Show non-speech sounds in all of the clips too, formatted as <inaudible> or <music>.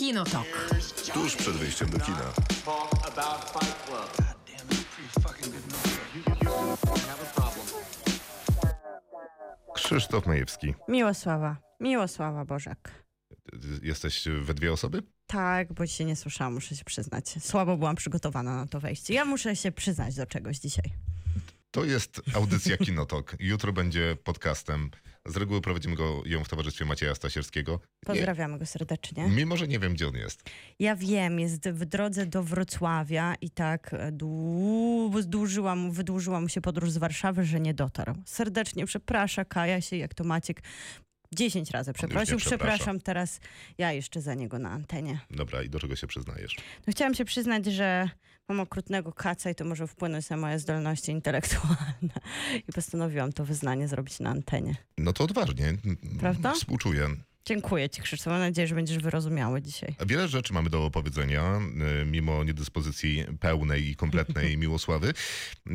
Kinotok. Tuż przed wyjściem do kina. Krzysztof Majewski. Miłosława. Miłosława Bożek. Jesteś we dwie osoby? Tak, bo się nie słyszałam, muszę się przyznać. Słabo byłam przygotowana na to wejście. Ja muszę się przyznać do czegoś dzisiaj. To jest audycja <laughs> Kinotok. Jutro będzie podcastem. Z reguły prowadzimy go ją w towarzystwie Macieja Stasierskiego. Pozdrawiamy go serdecznie. Nie, mimo, że nie wiem, gdzie on jest. Ja wiem, jest w drodze do Wrocławia i tak e, dłu- wydłużyła mu, wydłużyła mu się podróż z Warszawy, że nie dotarł. Serdecznie przeprasza, kaja się, jak to Maciek 10 razy przeprosił. Przepraszam teraz ja jeszcze za niego na antenie. Dobra, i do czego się przyznajesz? No, chciałam się przyznać, że mam okrutnego kaca i to może wpłynąć na moje zdolności intelektualne. <laughs> I postanowiłam to wyznanie zrobić na antenie. No to odważnie. Prawda? Współczuję. Dziękuję ci, Krzysztof. Mam nadzieję, że będziesz wyrozumiały dzisiaj. Wiele rzeczy mamy do opowiedzenia, y, mimo niedyspozycji pełnej i kompletnej <laughs> Miłosławy,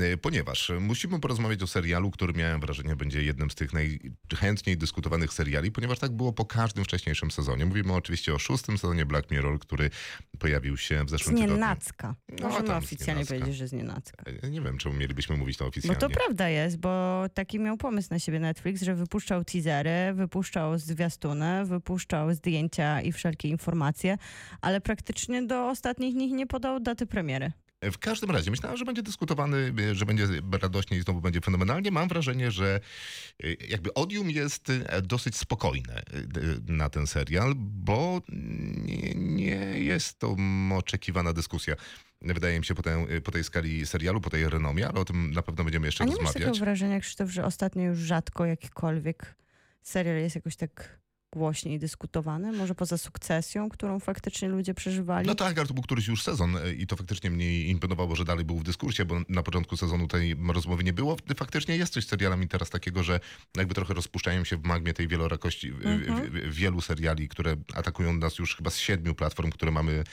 y, ponieważ musimy porozmawiać o serialu, który miałem wrażenie będzie jednym z tych najchętniej dyskutowanych seriali, ponieważ tak było po każdym wcześniejszym sezonie. Mówimy oczywiście o szóstym sezonie Black Mirror, który pojawił się w zeszłym tygodniu. nienacka. No, Możemy oficjalnie powiedzieć, że z nienacka. Ja Nie wiem, czemu mielibyśmy mówić to oficjalnie. to prawda jest, bo taki miał pomysł na siebie Netflix, że wypuszczał teasery, wypuszczał zwiastuny, wypuszczał zdjęcia i wszelkie informacje, ale praktycznie do ostatnich dni nie podał daty premiery. W każdym razie myślałem, że będzie dyskutowany, y, że będzie radośnie i znowu będzie fenomenalnie. Mam wrażenie, że y, jakby odium jest y, dosyć spokojne na ten serial, bo nie, nie jest to oczekiwana dyskusja. Wydaje mi się po, po tej skali serialu, po tej renomie, ale o tym na pewno będziemy jeszcze A nie rozmawiać. takiego wrażenia, Krzysztof, że ostatnio już rzadko jakikolwiek serial jest jakoś tak głośniej dyskutowany? Może poza sukcesją, którą faktycznie ludzie przeżywali? No tak, ale to był któryś już sezon y, i to faktycznie mnie imponowało, że dalej był w dyskursie, bo na początku sezonu tej rozmowy nie było. Faktycznie jest coś z serialami teraz takiego, że jakby trochę rozpuszczają się w magmie tej wielorakości Mhm. wielu seriali, które atakują nas już chyba z siedmiu platform, które mamy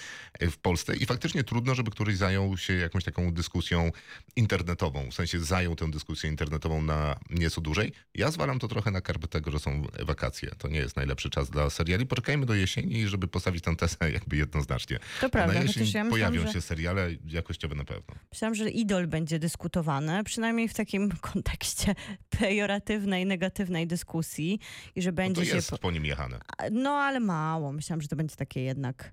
y, w Polsce i faktycznie trudno, żeby któryś zajął się jakąś taką dyskusją internetową, w sensie zajął tę dyskusję internetową na nieco dłużej. Ja zwalam to trochę na karb tego, że są wakacje. To nie jest najlepszy czas dla seriali. Poczekajmy do jesieni, żeby postawić tę tezę <laughs> jakby jednoznacznie. to prawda, Na jesień ja pojawią się seriale jakościowe na pewno. myślałam, że idol będzie dyskutowany, przynajmniej w takim <laughs> kontekście pejoratywnej, negatywnej dyskusji i że No będzie to się... jest po- po nim jechane. No ale mało. Myślałam, że to będzie takie jednak.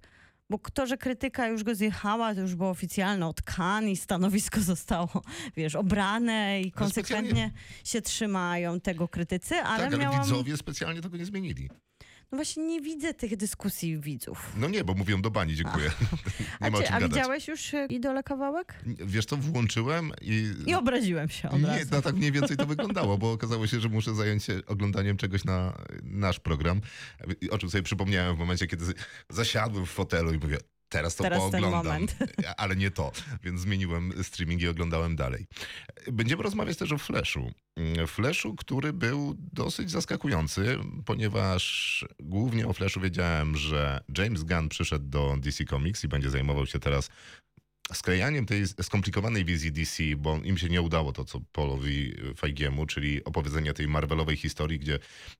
Bo to, że krytyka już go zjechała, to już było oficjalne od Kan i stanowisko <laughs> zostało, wiesz, obrane i konsekwentnie się trzymają tego krytycy, ale tak, ale miałam... widzowie specjalnie tego nie zmienili. No właśnie nie widzę tych dyskusji widzów. No nie, bo mówią do bani, dziękuję. A, <laughs> nie ma czy, a widziałeś już e, idole kawałek? Wiesz co, włączyłem i... I obraziłem się od Nie, no tak mniej więcej to <laughs> wyglądało, bo okazało się, że muszę zająć się oglądaniem czegoś na nasz program. O czym sobie przypomniałem w momencie, kiedy zasiadłem w fotelu i mówię, teraz to Teraz ten pooglądam, moment. <laughs> ale nie to, więc zmieniłem streaming i oglądałem dalej. Będziemy rozmawiać też o Flashu. Flashu, który był dosyć zaskakujący, ponieważ głównie o Flashu wiedziałem, że James Gunn przyszedł do DC Comics i będzie zajmował się teraz sklejaniem tej skomplikowanej wizji DC, bo im się nie udało to, co Paulowi Feigiemu, czyli opowiedzenie tej Marvelowej historii, gdzie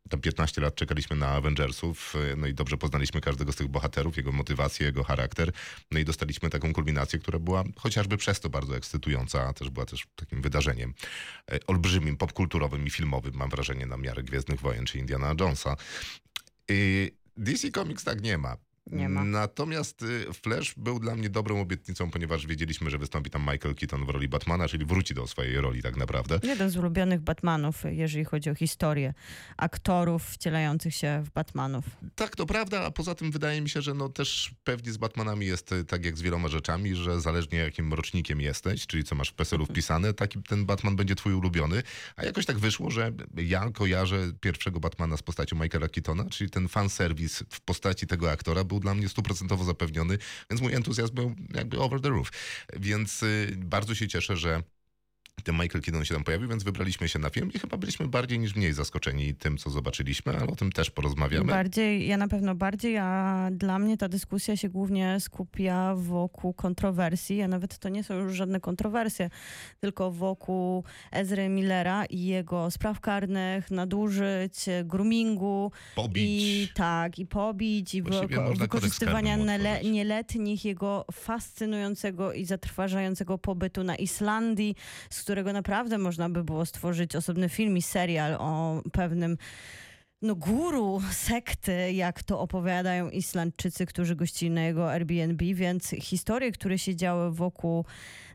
tam 15 lat czekaliśmy na Avengersów, no i dobrze poznaliśmy każdego z tych bohaterów, jego motywację, jego charakter, no i dostaliśmy taką kulminację, która była chociażby przez to bardzo ekscytująca, a też była też takim wydarzeniem e, olbrzymim, popkulturowym i filmowym, mam wrażenie, na miarę Gwiezdnych Wojen czy Indiana Jonesa. DC Comics tak nie ma. Nie ma. Natomiast y, Flash był dla mnie dobrą obietnicą, ponieważ wiedzieliśmy, że wystąpi tam Michael Keaton w roli Batmana, czyli wróci do swojej roli tak naprawdę. Jeden z ulubionych Batmanów, jeżeli chodzi o historię aktorów wcielających się w Batmanów. Tak, to prawda, a poza tym wydaje mi się, że no też pewnie z Batmanami jest y, tak jak z wieloma rzeczami, że zależnie jakim rocznikiem jesteś, czyli co masz w PESEL-u wpisane, taki ten Batman będzie twój ulubiony. A jakoś tak wyszło, że ja kojarzę pierwszego Batmana z postacią Michaela Keatona, czyli ten fanserwis w postaci tego aktora był dla mnie stuprocentowo zapewniony, więc mój entuzjazm był jakby over the roof. Więc y, bardzo się cieszę, że ten Michael Keaton się tam pojawił, więc wybraliśmy się na film i chyba byliśmy bardziej niż mniej zaskoczeni tym, co zobaczyliśmy, ale o tym też porozmawiamy. Bardziej, ja na pewno bardziej, a dla mnie ta dyskusja się głównie skupia wokół kontrowersji, a nawet to nie są już żadne kontrowersje, tylko wokół Ezry Millera i jego spraw karnych, nadużyć, groomingu Pobić. i tak, i pobić, i wyko- wykorzystywania nieletnich, jego fascynującego i zatrważającego pobytu na Islandii, z którego naprawdę można by było stworzyć osobny film i serial o pewnym no, guru sekty, jak to opowiadają Islandczycy, którzy gościli na jego Airbnb, więc historie, które się działy wokół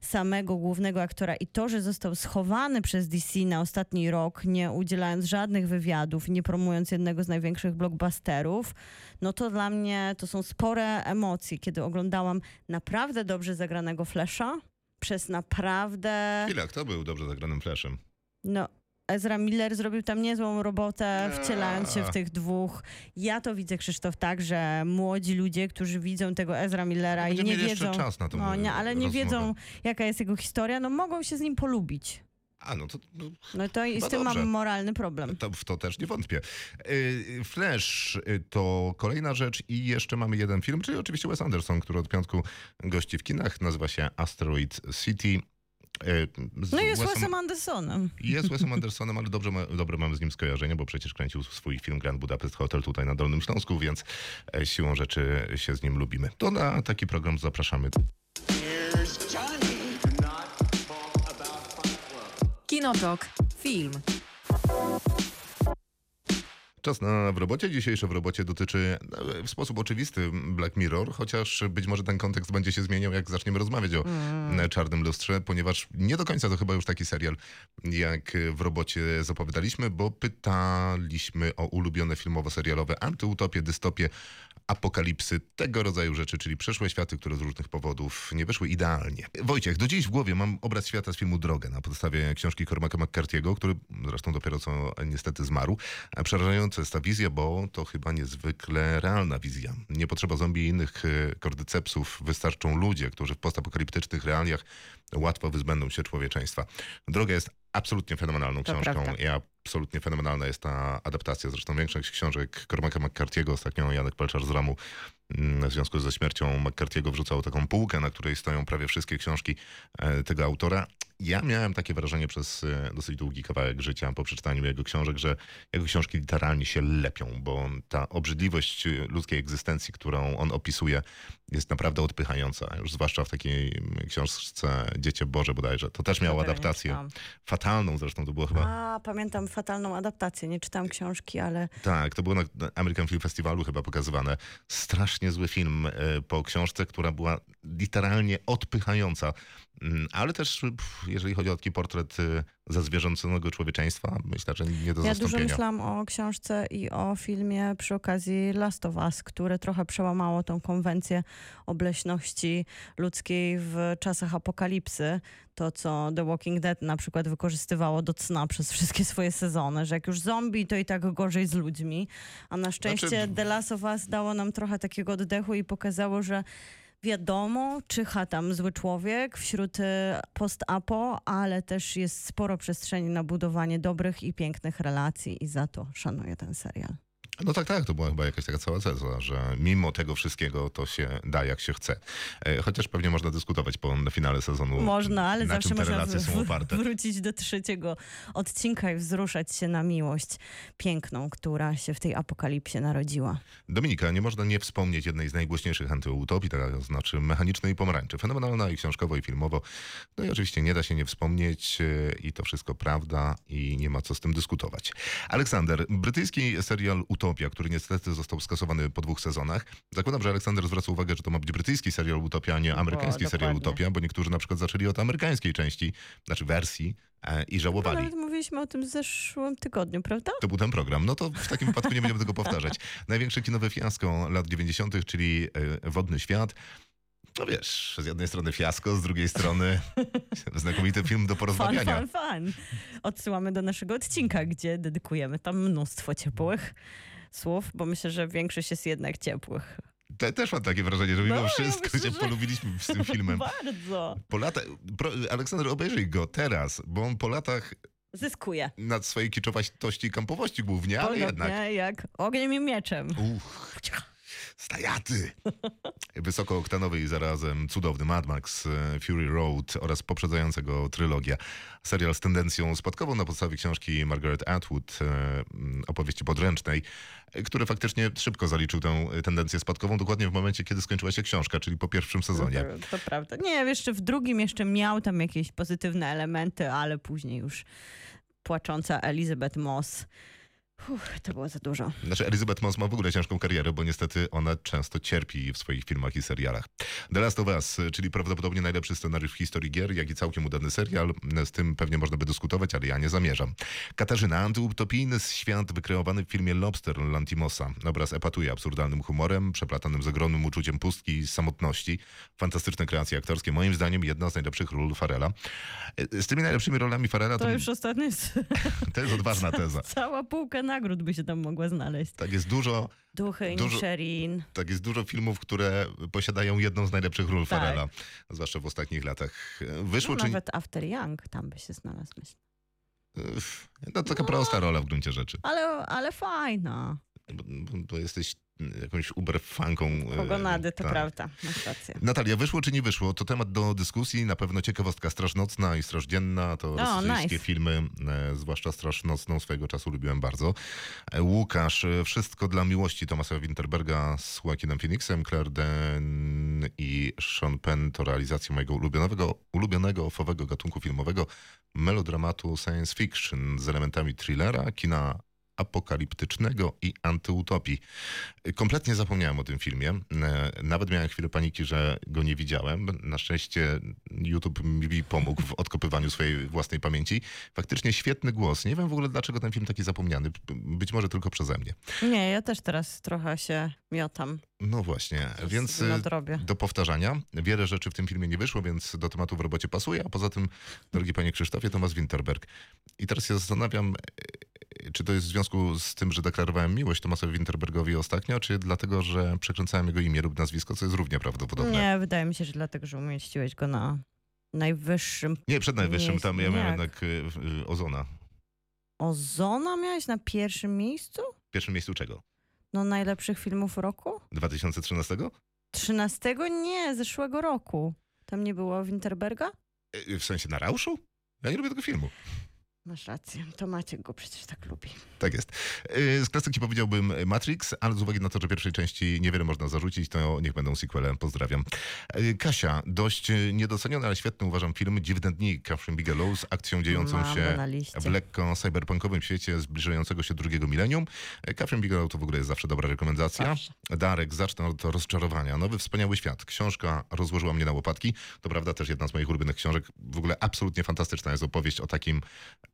samego głównego aktora i to, że został schowany przez DC na ostatni rok, nie udzielając żadnych wywiadów, nie promując jednego z największych blockbusterów, no to dla mnie to są spore emocje, kiedy oglądałam naprawdę dobrze zagranego Flasha przez naprawdę... Chwila, kto był dobrze zagranym Flashem? No, Ezra Miller zrobił tam niezłą robotę, wcielając się w tych dwóch. Ja to widzę, Krzysztof, tak, że młodzi ludzie, którzy widzą tego Ezra Millera i Będziemy nie wiedzą, czas na tą no, nie, ale nie rozmowę. wiedzą, jaka jest jego historia, no mogą się z nim polubić. A, no to... No, No to i z tym dobrze. mam moralny problem. To, w to też nie wątpię. Yy, Flash y, to kolejna rzecz i jeszcze mamy jeden film, czyli oczywiście Wes Anderson, który od piątku gości w kinach. Nazywa się Asteroid City. Z No i jest Wesem- Wesem Andersonem. Jest Wesem <laughs> Andersonem, ale dobrze, ma, dobre mamy z nim skojarzenie, bo przecież kręcił swój film Grand Budapest Hotel tutaj na Dolnym Śląsku, więc e, siłą rzeczy się z nim lubimy. To na taki program zapraszamy. Here's Kinotok. Film. Czas na w robocie. Dzisiejsze w robocie dotyczy e, w sposób oczywisty Black Mirror, chociaż być może ten kontekst będzie się zmieniał, jak zaczniemy rozmawiać o e, Czarnym Lustrze, ponieważ nie do końca to chyba już taki serial, jak e, w robocie zapowiadaliśmy, bo pytaliśmy o ulubione filmowo-serialowe antyutopie, dystopie, apokalipsy, tego rodzaju rzeczy, czyli przeszłe światy, które z różnych powodów nie wyszły idealnie. Wojciech, do dziś w głowie mam obraz świata z filmu Drogę na podstawie książki Cormaca McCarthy'ego, który zresztą dopiero co niestety zmarł. Przerażająca jest ta wizja, bo to chyba niezwykle realna wizja. Nie potrzeba zombie i innych e, kordycepsów, wystarczą ludzie, którzy w postapokaliptycznych realiach łatwo wyzbędą się człowieczeństwa. Droga jest absolutnie fenomenalną To książką. prawda. I absolutnie fenomenalna jest ta adaptacja. Zresztą większość książek Cormaca McCarthy'ego, ostatnio Janek Pelczar z Ramu w związku ze śmiercią McCarthy'ego wrzucał taką półkę, na której stoją prawie wszystkie książki e, tego autora. Ja miałem takie wrażenie przez e, dosyć długi kawałek życia po przeczytaniu jego książek, że jego książki literalnie się lepią, bo ta obrzydliwość ludzkiej egzystencji, którą on opisuje, jest naprawdę odpychająca. Już zwłaszcza w takiej książce Dziecię Boże bodajże. To też miało adaptację. Fatalną zresztą, to było chyba... A, pamiętam fatalną adaptację. Nie czytałam książki, ale Tak, to było na na American Film Festivalu chyba pokazywane. Strasznie zły film e, po książce, która była literalnie odpychająca. Mm, Ale też, jeżeli chodzi o taki portret e, zazwierząconego człowieczeństwa, myślę, że nie do Ja dużo zastąpienia. myślałam o książce i o filmie przy okazji Last of Us, które trochę przełamało tą konwencję obleśności ludzkiej w czasach apokalipsy. To, co The Walking Dead na przykład wykorzystywało do cna przez wszystkie swoje sezony, że jak już zombie, to i tak gorzej z ludźmi. A na szczęście Znaczy- The Last of Us dało nam trochę takiego oddechu i pokazało, że Wiadomo, czyha tam zły człowiek wśród e, post-apo, ale też jest sporo przestrzeni na budowanie dobrych i pięknych relacji i za to szanuję ten serial. No tak, tak, to była chyba jakaś taka cała teza, że mimo tego wszystkiego to się da jak się chce. E, Chociaż pewnie można dyskutować po finale sezonu, Można, ale na zawsze można w, wrócić do trzeciego odcinka i wzruszać się na miłość piękną, która się w tej apokalipsie narodziła. Dominika, nie można nie wspomnieć jednej z najgłośniejszych antyutopii, to znaczy Mechanicznej Pomarańczy. Fenomenalna i książkowo, i filmowo. No i oczywiście nie da się nie wspomnieć e, i to wszystko prawda i nie ma co z tym dyskutować. Aleksander, brytyjski serial Utopia, który niestety został skasowany po dwóch sezonach. Zakładam, że Aleksander zwraca uwagę, że to ma być brytyjski serial Utopia, a nie amerykański serial dokładnie. Utopia, bo niektórzy na przykład zaczęli od amerykańskiej części, znaczy wersji e, i No, żałowali. nawet mówiliśmy o tym w zeszłym tygodniu, prawda? To był ten program. No to w takim wypadku nie będziemy tego powtarzać. <laughs> Największe kinowe fiasko lat 90., czyli e, Wodny Świat. No wiesz, z jednej strony fiasko, z drugiej strony <laughs> znakomity film do Fan, porozmawiania. fan, fan. Odsyłamy do naszego odcinka, gdzie dedykujemy tam mnóstwo ciepłych słów, bo myślę, że większość jest jednak ciepłych. Te, też mam takie wrażenie, że mimo No, ja wszystko myślę, się że- polubiliśmy z tym <laughs> filmem. Bardzo. Po lata, pro, Aleksander, obejrzyj go teraz, bo on po latach Zyskuje. nad swojej kiczowości i kampowości głównie, ale jednak. jak ogniem i mieczem. Uch, stajaty. <laughs> Wysokooktanowy i zarazem cudowny Mad Max, e, Fury Road oraz poprzedzającego trylogia. Serial z tendencją spadkową na podstawie książki Margaret Atwood, e, opowieści podręcznej, e, który faktycznie szybko zaliczył tę tendencję spadkową, dokładnie w momencie, kiedy skończyła się książka, czyli po pierwszym sezonie. To, to prawda. Nie, jeszcze w drugim jeszcze miał tam jakieś pozytywne elementy, ale później już płacząca Elizabeth Moss. Uff, to było za dużo. Znaczy Elizabeth Moss ma w ogóle ciężką karierę, bo niestety ona często cierpi w swoich filmach i serialach. The Last of Us, czyli prawdopodobnie najlepszy scenariusz w historii gier, jak i całkiem udany serial. Z tym pewnie można by dyskutować, ale ja nie zamierzam. Katarzyna, antyutopijny świat wykreowany w filmie Lobster Lantimosa. Obraz epatuje absurdalnym humorem, przeplatanym z ogromnym uczuciem pustki i samotności. Fantastyczne kreacje aktorskie. Moim zdaniem jedna z najlepszych ról Farela. Z tymi najlepszymi rolami Farela to, To już ostatnio jest... to jest odważna teza. <laughs> Cała półka nagród by się tam mogła znaleźć. Tak jest dużo Duchy, Dużo- Sherin. Tak, jest dużo filmów, które posiadają jedną z najlepszych ról Tak. Farela, zwłaszcza w ostatnich latach. Wyszło, No, czy... nawet After Young tam by się znalazł, myślę. No taka No. prosta rola w gruncie rzeczy. Ale, ale fajna. Bo, bo, jesteś jakąś uberfanką. e, Pogonady, to tak. prawda. Masz rację. Natalia, wyszło czy nie wyszło? To temat do dyskusji. Na pewno ciekawostka Straż Nocna i Straż Dzienna to rosyjskie nice. filmy, e, zwłaszcza Straż Nocną swojego czasu lubiłem bardzo. E, Łukasz, e, Wszystko dla miłości Tomasa Winterberga z Joaquinem Phoenixem, Claire Den i Sean Penn to realizacja mojego ulubionego, ulubionego ofowego gatunku filmowego melodramatu science fiction z elementami thrillera, kina apokaliptycznego i antyutopii. Kompletnie zapomniałem o tym filmie. E, Nawet miałem chwilę paniki, że go nie widziałem. Na szczęście YouTube mi pomógł w odkopywaniu swojej własnej pamięci. Faktycznie świetny głos. Nie wiem w ogóle, dlaczego ten film taki zapomniany. Być może tylko przeze mnie. Nie, ja też teraz trochę się miotam. No właśnie, więc y, nadrobię. do powtarzania. Wiele rzeczy w tym filmie nie wyszło, więc do tematu w robocie pasuje. A poza tym, drogi panie Krzysztofie, Tomasz Winterberg. I teraz się zastanawiam, czy to jest w związku z tym, że deklarowałem miłość Tomasowi Winterbergowi ostatnio, czy dlatego, że przekręcałem jego imię lub nazwisko, co jest równie prawdopodobne. Nie, wydaje mi się, że dlatego, że umieściłeś go na najwyższym... Nie, przed najwyższym, tam ja miałem jak? jednak y, y, Ozona. Ozona miałeś na pierwszym miejscu? W pierwszym miejscu czego? No najlepszych filmów roku? 2013? 13? Nie, zeszłego roku. Tam nie było Winterberga? Y, W sensie na Rauszu? Ja nie lubię tego filmu. Masz rację, to Maciek go przecież tak lubi. Tak jest. Yy, Z klasyki powiedziałbym Matrix, ale z uwagi na to, że pierwszej części niewiele można zarzucić, to niech będą sequele. Pozdrawiam. Yy, Kasia, dość niedoceniony, ale świetny uważam film Dziwne dni Catherine Bigelow z akcją dziejącą Mam się w lekko cyberpunkowym świecie zbliżającego się drugiego milenium. Yy, Catherine Bigelow to w ogóle jest zawsze dobra rekomendacja. Zawsze. Darek, zacznę od rozczarowania. Nowy wspaniały świat. Książka rozłożyła mnie na łopatki. To prawda, też jedna z moich ulubionych książek. W ogóle absolutnie fantastyczna jest opowieść o takim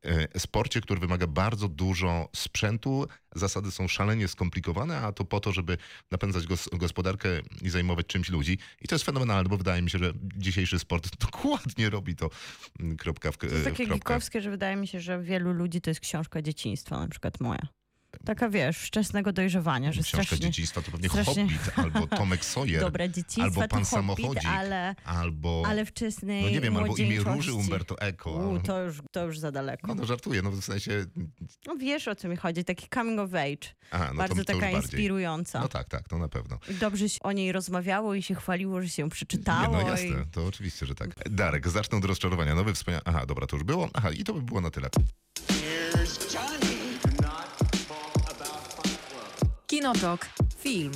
e, sporcie, który wymaga bardzo dużo sprzętu. Zasady są szalenie skomplikowane, a to po to, żeby napędzać gos gospodarkę i zajmować czymś ludzi. I to jest fenomenalne, bo wydaje mi się, że dzisiejszy sport <laughs> dokładnie robi to mm, kropka w, To jest takie kropkę. że wydaje mi się, że wielu ludzi to jest książka dzieciństwa, na przykład moja. Taka wiesz, wczesnego dojrzewania, że Książka strasznie dzieciństwa to pewnie strasznie- Hobbit, albo Tomek Sawyer, <laughs> dobre dzieciństwa albo Pan to Hobbit, Samochodzik, ale, albo... ale wczesnej No nie wiem, albo imię. Róży Umberto Eco. U, to, już, to już za daleko. Nie no, żartuję, no w sensie... No wiesz o co mi chodzi, taki coming of age, Aha, no bardzo to, to taka inspirująca. No tak, tak, no na pewno. I dobrze się o niej rozmawiało i się chwaliło, że się ją Nie, przeczytało. no i... jasne, to oczywiście, że tak. Darek, zacznę od rozczarowania. Nowy wspaniały... Aha, dobra, to już było. Aha, i to by było na tyle. Here's Johnny. Kinotok. Film.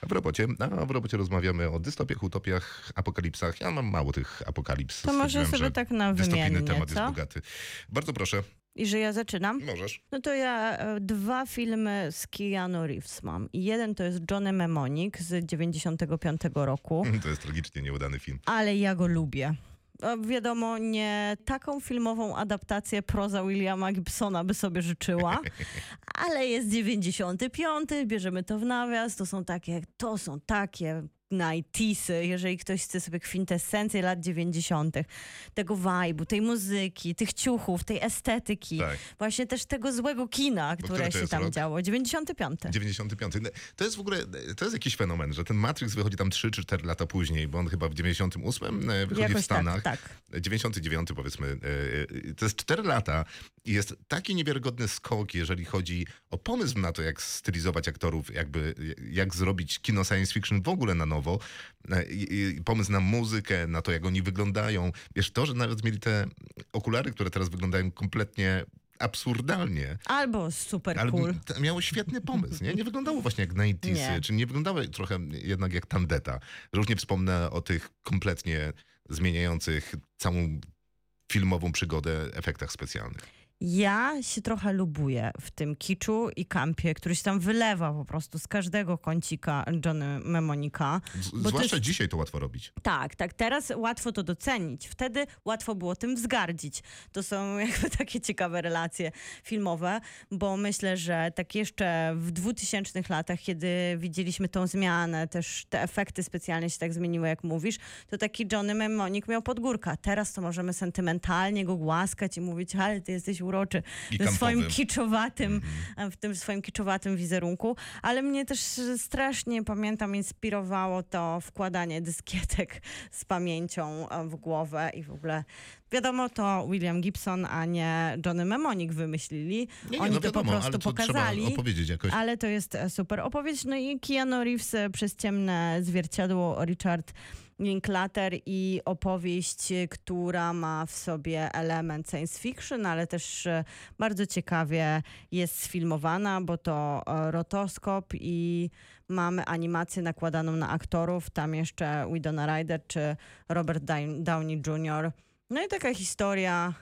A w robocie, a w robocie rozmawiamy o dystopiach, utopiach, apokalipsach. Ja mam mało tych apokalips. To może sobie tak na wymiennie, temat jest co? bogaty. Bardzo proszę, I że ja zaczynam? możesz. No to ja e, dwa filmy z Keanu Reeves mam. I jeden to jest Johnny Mnemonic z 95 roku, <laughs> To jest tragicznie nieudany film. ale ja go lubię. E, Wiadomo, nie taką filmową adaptację proza Williama Gibsona by sobie życzyła, <laughs> ale jest 95, bierzemy to w nawias, to są takie, to są takie 90sy, jeżeli ktoś chce sobie kwintesencję lat 90., tego vibe'u, tej muzyki, tych ciuchów, tej estetyki, Tak. właśnie też tego złego kina, które się tam rok? działo. 95. 95. No, To jest w ogóle, to jest jakiś fenomen, że ten Matrix wychodzi tam 3 czy 4 lata później, bo on chyba w 98 e, wychodzi w Jakoś Stanach. tak, tak. 99 powiedzmy, e, e, to jest 4 lata i jest taki niewiarygodny skok, jeżeli chodzi o pomysł na to, jak stylizować aktorów, jakby, jak zrobić kino science fiction w ogóle na nowo, E, i, i pomysł na muzykę, na to, jak oni wyglądają. Wiesz, to, że nawet mieli te okulary, które teraz wyglądają kompletnie absurdalnie, Albo super ale cool. miało świetny pomysł, nie? Nie wyglądało właśnie jak 90 Nie. czy nie wyglądało trochę jednak jak Tandeta. Już nie wspomnę o tych kompletnie zmieniających całą filmową przygodę efektach specjalnych. Ja się trochę lubuję w tym kiczu i kampie, który się tam wylewa po prostu z każdego kącika Johnny Memonika. Zwłaszcza dzisiaj to łatwo robić. Tak, tak. Teraz łatwo to docenić. Wtedy łatwo było tym wzgardzić. To są <laughs> jakby takie ciekawe relacje filmowe, bo myślę, że tak jeszcze w 2000 latach, kiedy widzieliśmy tą zmianę, też te efekty specjalne się tak zmieniły, jak mówisz, to taki Johnny Mnemonik miał podgórka. Teraz to możemy sentymentalnie go głaskać i mówić, ale ty jesteś uroczy I w swoim kampowy. kiczowatym, w tym swoim kiczowatym wizerunku, ale mnie też strasznie, pamiętam, inspirowało to wkładanie dyskietek z pamięcią e, w głowę i w ogóle wiadomo, to William Gibson, a nie Johnny Mnemonik wymyślili. Nie, nie, Oni no to wiadomo, po prostu ale to pokazali. opowiedzieć jakoś. Ale to jest e, super opowieść. No i Keanu Reeves przez ciemne zwierciadło Richard Linklater i opowieść, e, która ma w sobie element science fiction, ale też e, bardzo ciekawie jest sfilmowana, bo to e, rotoskop i mamy animację nakładaną na aktorów. Tam jeszcze Widona Ryder czy Robert Down- Downey Jr. No i taka historia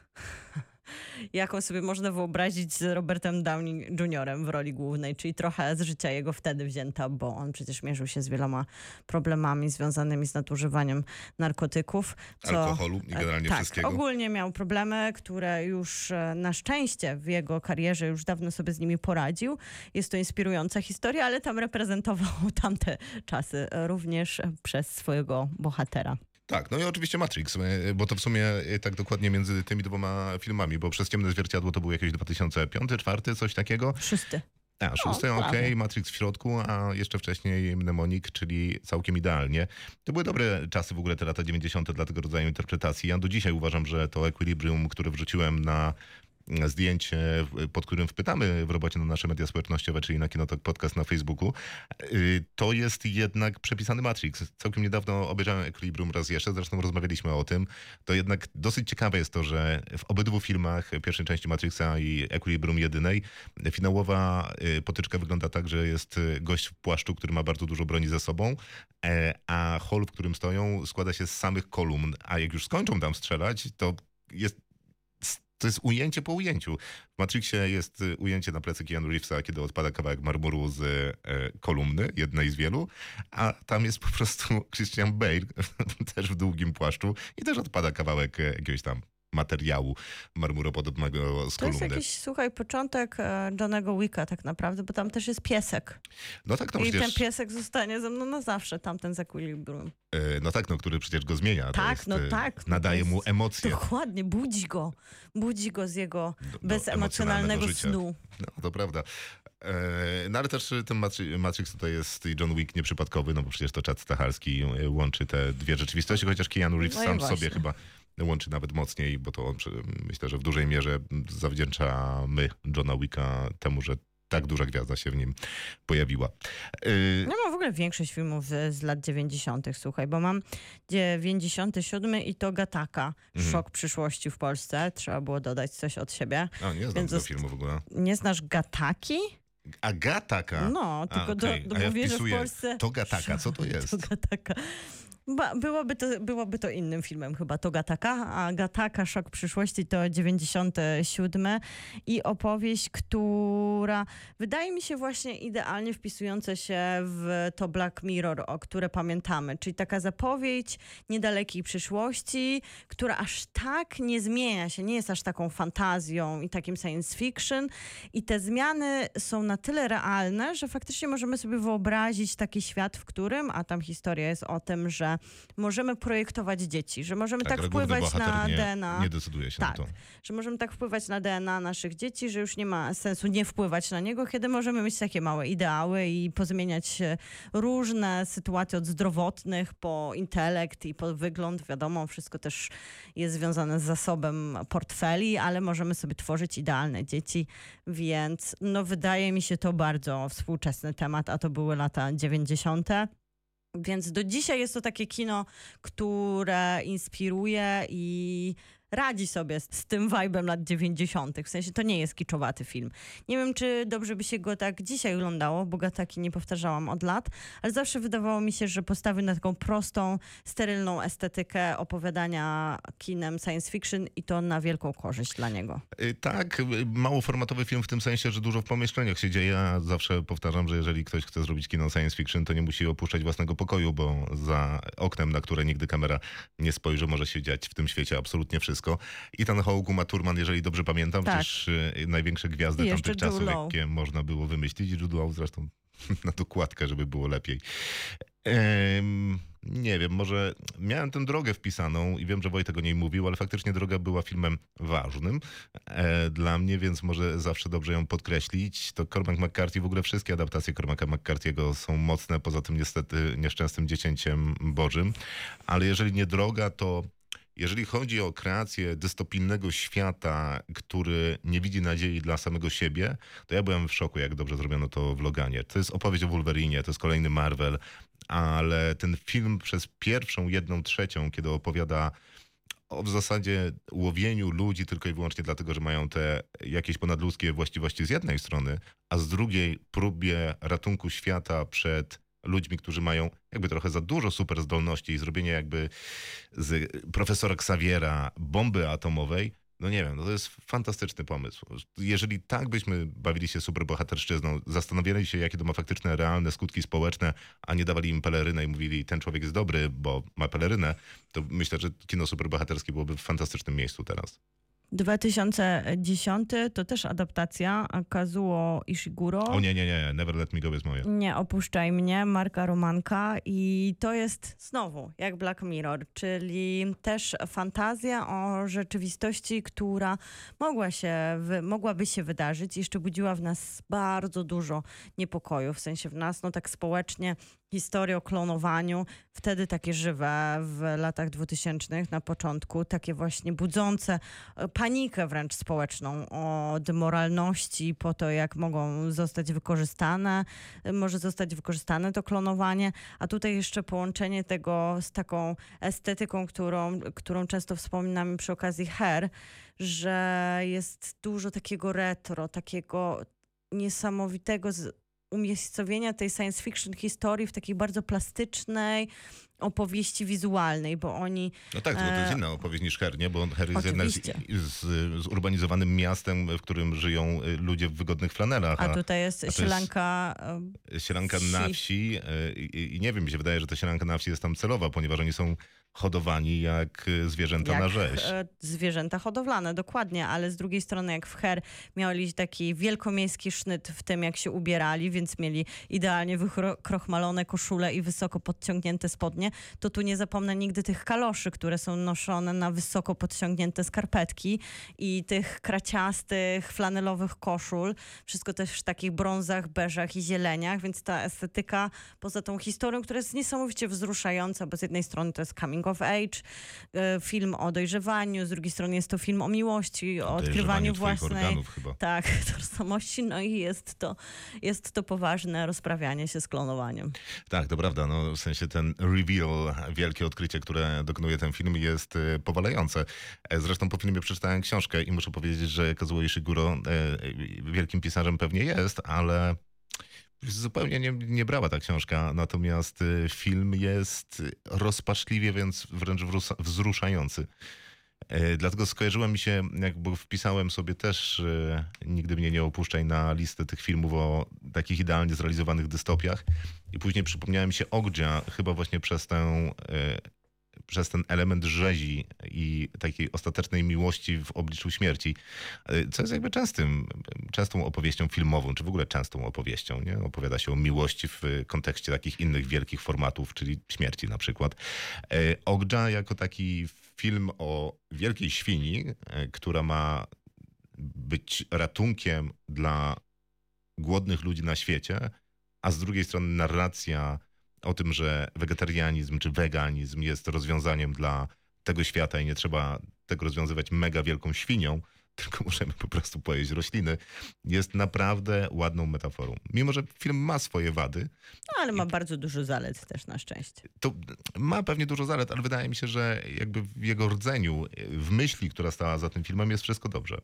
jaką sobie można wyobrazić z Robertem Downey Jr. w roli głównej, czyli trochę z życia jego wtedy wzięta, bo on przecież mierzył się z wieloma problemami związanymi z nadużywaniem narkotyków. Co, Alkoholu i generalnie tak, wszystkiego. ogólnie miał problemy, które już e, na szczęście w jego karierze już dawno sobie z nimi poradził. Jest to inspirująca historia, ale tam reprezentował <laughs> tamte czasy e, również e, przez swojego bohatera. Tak, no i oczywiście Matrix, e, bo to w sumie e, tak dokładnie między tymi dwoma filmami, bo przez Ciemne Zwierciadło to był jakieś 2005, 2004, coś takiego. Szósty. A, szósty, prawie. okej, Matrix w środku, a jeszcze wcześniej Mnemonik, czyli całkiem idealnie. To były dobre czasy w ogóle te lata 90. dla tego rodzaju interpretacji. Ja do dzisiaj uważam, że to Equilibrium, które wrzuciłem na zdjęcie, pod którym wpytamy w robocie na nasze media społecznościowe, czyli na Kinotok Podcast na Facebooku, y, to jest jednak przepisany Matrix. Całkiem niedawno obejrzałem Equilibrium raz jeszcze, zresztą rozmawialiśmy o tym. To jednak dosyć ciekawe jest to, że w obydwu filmach, pierwszej części Matrixa i Equilibrium jedynej, finałowa y, potyczka wygląda tak, że jest y, gość w płaszczu, który ma bardzo dużo broni ze sobą, e, a hol, w którym stoją, składa się z samych kolumn, a jak już skończą tam strzelać, to jest to jest ujęcie po ujęciu. W Matrixie jest y, ujęcie na plecy Keanu Reevesa, kiedy odpada kawałek marmuru z e, kolumny, jednej z wielu, a tam jest po prostu <laughs> Christian Bale, <laughs> też w długim płaszczu i też odpada kawałek e, jakiegoś tam materiału marmuropodobnego z To jest kolumny. jakiś, słuchaj, początek e, Johnego Wicka tak naprawdę, bo tam też jest piesek. No tak, no I ten piesek zostanie ze mną na zawsze, tamten z Equilibrium. e, no tak, no, który przecież go zmienia. To Tak, jest, no e, tak, no to Nadaje jest- mu emocje. Dokładnie, budzi go. Budzi go z jego do- do bezemocjonalnego snu. No, to prawda. No ale też ten Matri- Matrix tutaj jest i John Wick nieprzypadkowy, no bo przecież to Chad Stacharski e, łączy te dwie rzeczywistości, chociaż Keanu Reeves No sam właśnie. sobie chyba łączy nawet mocniej, bo to on myślę, że w dużej mierze zawdzięczamy Johna Wicka temu, że tak duża gwiazda się w nim pojawiła. E, Ja mam w ogóle większość filmów z, z lat 90., słuchaj, bo mam 97 i to Gataka, Mhm. Szok przyszłości w Polsce. Trzeba było dodać coś od siebie. O, nie znam Więc tego filmu w ogóle. Nie znasz Gataki? Agataka. No, tylko A, okej. do, do A ja mówię, że w wpisuję, Polsce... To Gataka, co to <laughs> jest? To Gataka. Ba, byłoby, to, byłoby to innym filmem chyba, to Gataka, a Gataka, Szok przyszłości to 97 i opowieść, która wydaje mi się właśnie idealnie wpisująca się w to Black Mirror, o które pamiętamy, czyli taka zapowiedź niedalekiej przyszłości, która aż tak nie zmienia się, nie jest aż taką fantazją i takim science fiction. I te zmiany są na tyle realne, że faktycznie możemy sobie wyobrazić taki świat, w którym, a tam historia jest o tym, że możemy projektować dzieci, że możemy tak, główny wpływać na nie, DNA. nie decyduje się Tak, na to. że możemy tak wpływać na DNA naszych dzieci, że już nie ma sensu nie wpływać na niego, kiedy możemy mieć takie małe ideały i pozmieniać różne sytuacje od zdrowotnych po intelekt i po wygląd. Wiadomo, wszystko też jest związane z zasobem portfeli, ale możemy sobie tworzyć idealne dzieci, więc no wydaje mi się to bardzo współczesny temat, a to były lata 90. Więc do dzisiaj jest to takie kino, które inspiruje i radzi sobie z, tym vibe'em lat 90. W sensie to nie jest kiczowaty film. Nie wiem, czy dobrze by się go tak dzisiaj oglądało, bo taki nie powtarzałam od lat, ale zawsze wydawało mi się, że postawy na taką prostą, sterylną estetykę opowiadania kinem science fiction i to na wielką korzyść dla niego. Y, Tak, y, małoformatowy film w tym sensie, że dużo w pomieszczeniach się dzieje. Ja zawsze powtarzam, że jeżeli ktoś chce zrobić kino science fiction, to nie musi opuszczać własnego pokoju, bo za oknem, na które nigdy kamera nie spojrzy, może się dziać w tym świecie absolutnie wszystko. I ten Hawke, Uma Thurman, jeżeli dobrze pamiętam, Tak. przecież y, największe gwiazdy tamtych czasów, jakie można było wymyślić. Jude Law zresztą <laughs> na dokładkę, żeby było lepiej. Nie wiem, może miałem tę drogę wpisaną i wiem, że Wojtek o niej mówił, ale faktycznie droga była filmem ważnym e, dla mnie, więc może zawsze dobrze ją podkreślić. To Cormac McCarthy, w ogóle wszystkie adaptacje Cormaca McCarthy'ego są mocne, poza tym niestety nieszczęsnym dziecięciem Bożym. Ale jeżeli nie droga, to jeżeli chodzi o kreację dystopijnego świata, który nie widzi nadziei dla samego siebie, to ja byłem w szoku, jak dobrze zrobiono to w Loganie. To jest opowieść o Wolverinie, to jest kolejny Marvel, ale ten film przez pierwszą, jedną trzecią, kiedy opowiada o w zasadzie łowieniu ludzi tylko i wyłącznie dlatego, że mają te jakieś ponadludzkie właściwości z jednej strony, a z drugiej próbie ratunku świata przed ludźmi, którzy mają jakby trochę za dużo super zdolności i zrobienie jakby z profesora Xaviera bomby atomowej, no nie wiem, no to jest fantastyczny pomysł. Jeżeli tak byśmy bawili się superbohaterszczyzną, zastanawiali się, jakie to ma faktyczne, realne skutki społeczne, a nie dawali im pelerynę i mówili, ten człowiek jest dobry, bo ma pelerynę, to myślę, że kino superbohaterskie byłoby w fantastycznym miejscu teraz. 2010 to też adaptacja Kazuo Ishiguro. O nie, nie, nie, Never Let Me Go jest moje. Nie opuszczaj mnie, Marka Romanka i to jest znowu jak Black Mirror, czyli też fantazja o rzeczywistości, która mogła się, mogłaby się wydarzyć i jeszcze budziła w nas bardzo dużo niepokoju, w sensie w nas, no tak społecznie, historie o klonowaniu, wtedy takie żywe w latach 2000 na początku, takie właśnie budzące e, panikę wręcz społeczną od moralności po to, jak mogą zostać wykorzystane, e, może zostać wykorzystane to klonowanie, a tutaj jeszcze połączenie tego z taką estetyką, którą, którą często wspominamy przy okazji Her, że jest dużo takiego retro, takiego niesamowitego umiejscowienia tej science fiction historii w takiej bardzo plastycznej opowieści wizualnej, bo oni No tak, to jest E, inna opowieść niż Her, nie? Bo Her jest z, z, zurbanizowanym miastem, w którym żyją y, ludzie w wygodnych flanelach, a a, tutaj jest jest- sielanka e, sielanka wsi. na wsi y, i, i nie wiem, mi się wydaje, że ta sielanka na wsi jest tam celowa, ponieważ oni są hodowani jak y, zwierzęta jak na rzeź. e, zwierzęta hodowlane, dokładnie, ale z drugiej strony jak w Her mieli taki wielkomiejski sznyt w tym, jak się ubierali, więc mieli idealnie wykrochmalone koszule i wysoko podciągnięte spodnie, to tu nie zapomnę nigdy tych kaloszy, które są noszone na wysoko podciągnięte skarpetki i tych kraciastych, flanelowych koszul. Wszystko też w takich brązach, beżach i zieleniach, więc ta estetyka poza tą historią, która jest niesamowicie wzruszająca, bo z jednej strony to jest coming of age, e, film o dojrzewaniu, z drugiej strony jest to film o miłości, o odkrywaniu własnej tak, <laughs> tożsamości, no i jest to, jest to poważne rozprawianie się z klonowaniem. Tak, to prawda. No, w sensie ten reveal, wielkie odkrycie, które dokonuje ten film jest y, powalające. E, Zresztą po filmie przeczytałem książkę i muszę powiedzieć, że Kazuo Ishiguro e, wielkim pisarzem pewnie jest, ale Zupełnie nie, nie brała ta książka, natomiast film jest rozpaczliwie, więc wręcz wzruszający. E, Dlatego skojarzyła mi się, jakby wpisałem sobie też Nigdy mnie nie opuszczaj na listę tych filmów o takich idealnie zrealizowanych dystopiach i później przypomniałem się Ogdzia chyba właśnie przez e, przez ten element rzezi i takiej ostatecznej miłości w obliczu śmierci, e, co jest jakby częstym, częstą opowieścią filmową, czy w ogóle częstą opowieścią. Nie? Opowiada się o miłości w kontekście takich innych wielkich formatów, czyli śmierci na przykład. Ogdża jako taki film o wielkiej świni, e, która ma być ratunkiem dla głodnych ludzi na świecie, a z drugiej strony narracja o tym, że wegetarianizm czy weganizm jest rozwiązaniem dla tego świata i nie trzeba tego rozwiązywać mega wielką świnią, <laughs> tylko możemy po prostu pojeść rośliny, jest naprawdę ładną metaforą. Mimo, że film ma swoje wady, No, ale ma bardzo dużo zalet też na szczęście. to ma pewnie dużo zalet, ale wydaje mi się, że jakby w jego rdzeniu, w myśli, która stała za tym filmem, jest wszystko dobrze.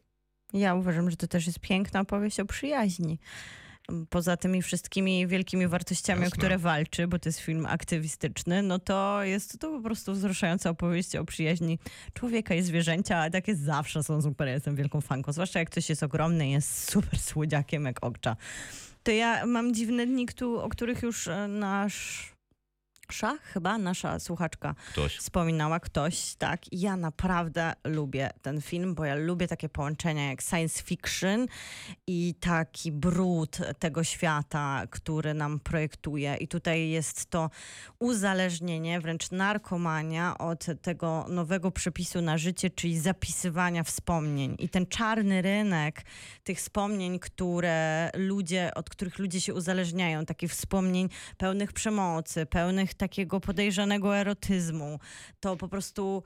Ja uważam, że to też jest piękna opowieść o przyjaźni. Poza tymi wszystkimi wielkimi wartościami, o Jasne. które walczy, bo to jest film aktywistyczny, no to jest to po prostu wzruszająca opowieść o przyjaźni człowieka i zwierzęcia, a takie zawsze są super. Ja jestem wielką fanką, zwłaszcza jak ktoś jest ogromny jest super słodziakiem jak Okcza. To ja mam dziwne dni, o których już e, nasz Szach, chyba nasza słuchaczka Ktoś. wspominała ktoś, tak. Ja naprawdę lubię ten film, bo ja lubię takie połączenia jak science fiction i taki brud tego świata, który nam projektuje. I tutaj jest to uzależnienie, wręcz narkomania od tego nowego przepisu na życie, czyli zapisywania wspomnień. I ten czarny rynek tych wspomnień, które ludzie, od których ludzie się uzależniają, takich wspomnień pełnych przemocy, pełnych takiego podejrzanego erotyzmu, to po prostu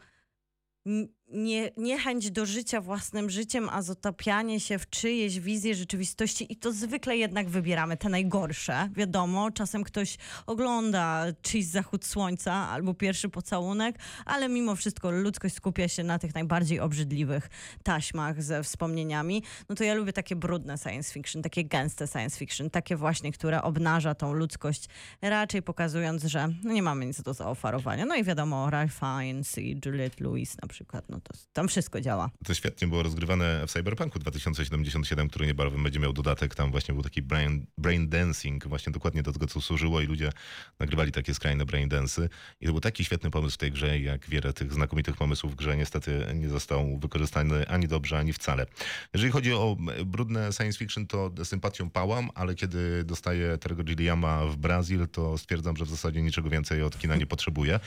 nie, niechęć do życia własnym życiem, a zatapianie się w czyjeś wizję rzeczywistości i to zwykle jednak wybieramy te najgorsze. Wiadomo, czasem ktoś ogląda czyjś zachód słońca albo pierwszy pocałunek, ale mimo wszystko ludzkość skupia się na tych najbardziej obrzydliwych taśmach ze wspomnieniami. No to ja lubię takie brudne science fiction, takie gęste science fiction, takie właśnie, które obnaża tą ludzkość, raczej pokazując, że no nie mamy nic do zaoferowania. No i wiadomo, Ralph Fiennes i Juliette Lewis na przykład, no to tam wszystko działa. To świetnie było rozgrywane w Cyberpunku 2077, który niebawem będzie miał dodatek. Tam właśnie był taki brain, brain dancing, właśnie dokładnie do tego, co służyło i ludzie nagrywali takie skrajne brain dance'y. I to był taki świetny pomysł w tej grze, jak wiele tych znakomitych pomysłów w grze niestety nie został wykorzystany ani dobrze, ani wcale. Jeżeli chodzi o brudne science fiction, to sympatią pałam, ale kiedy dostaję Terego Gilliama w Brazil, to stwierdzam, że w zasadzie niczego więcej od kina nie potrzebuję.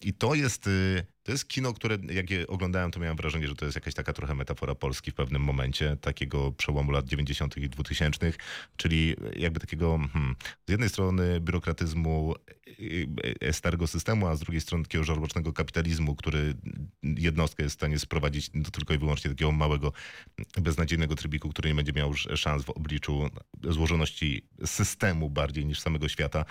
I to jest, y, to jest kino, które jak je oglądałem, to miałem wrażenie, że to jest jakaś taka trochę metafora Polski w pewnym momencie, takiego przełomu lat 90. i 2000, czyli jakby takiego hmm, z jednej strony biurokratyzmu y, y, starego systemu, a z drugiej strony takiego żarłocznego kapitalizmu, który jednostkę jest w stanie sprowadzić do tylko i wyłącznie takiego małego, beznadziejnego trybiku, który nie będzie miał sz- szans w obliczu złożoności systemu bardziej niż samego świata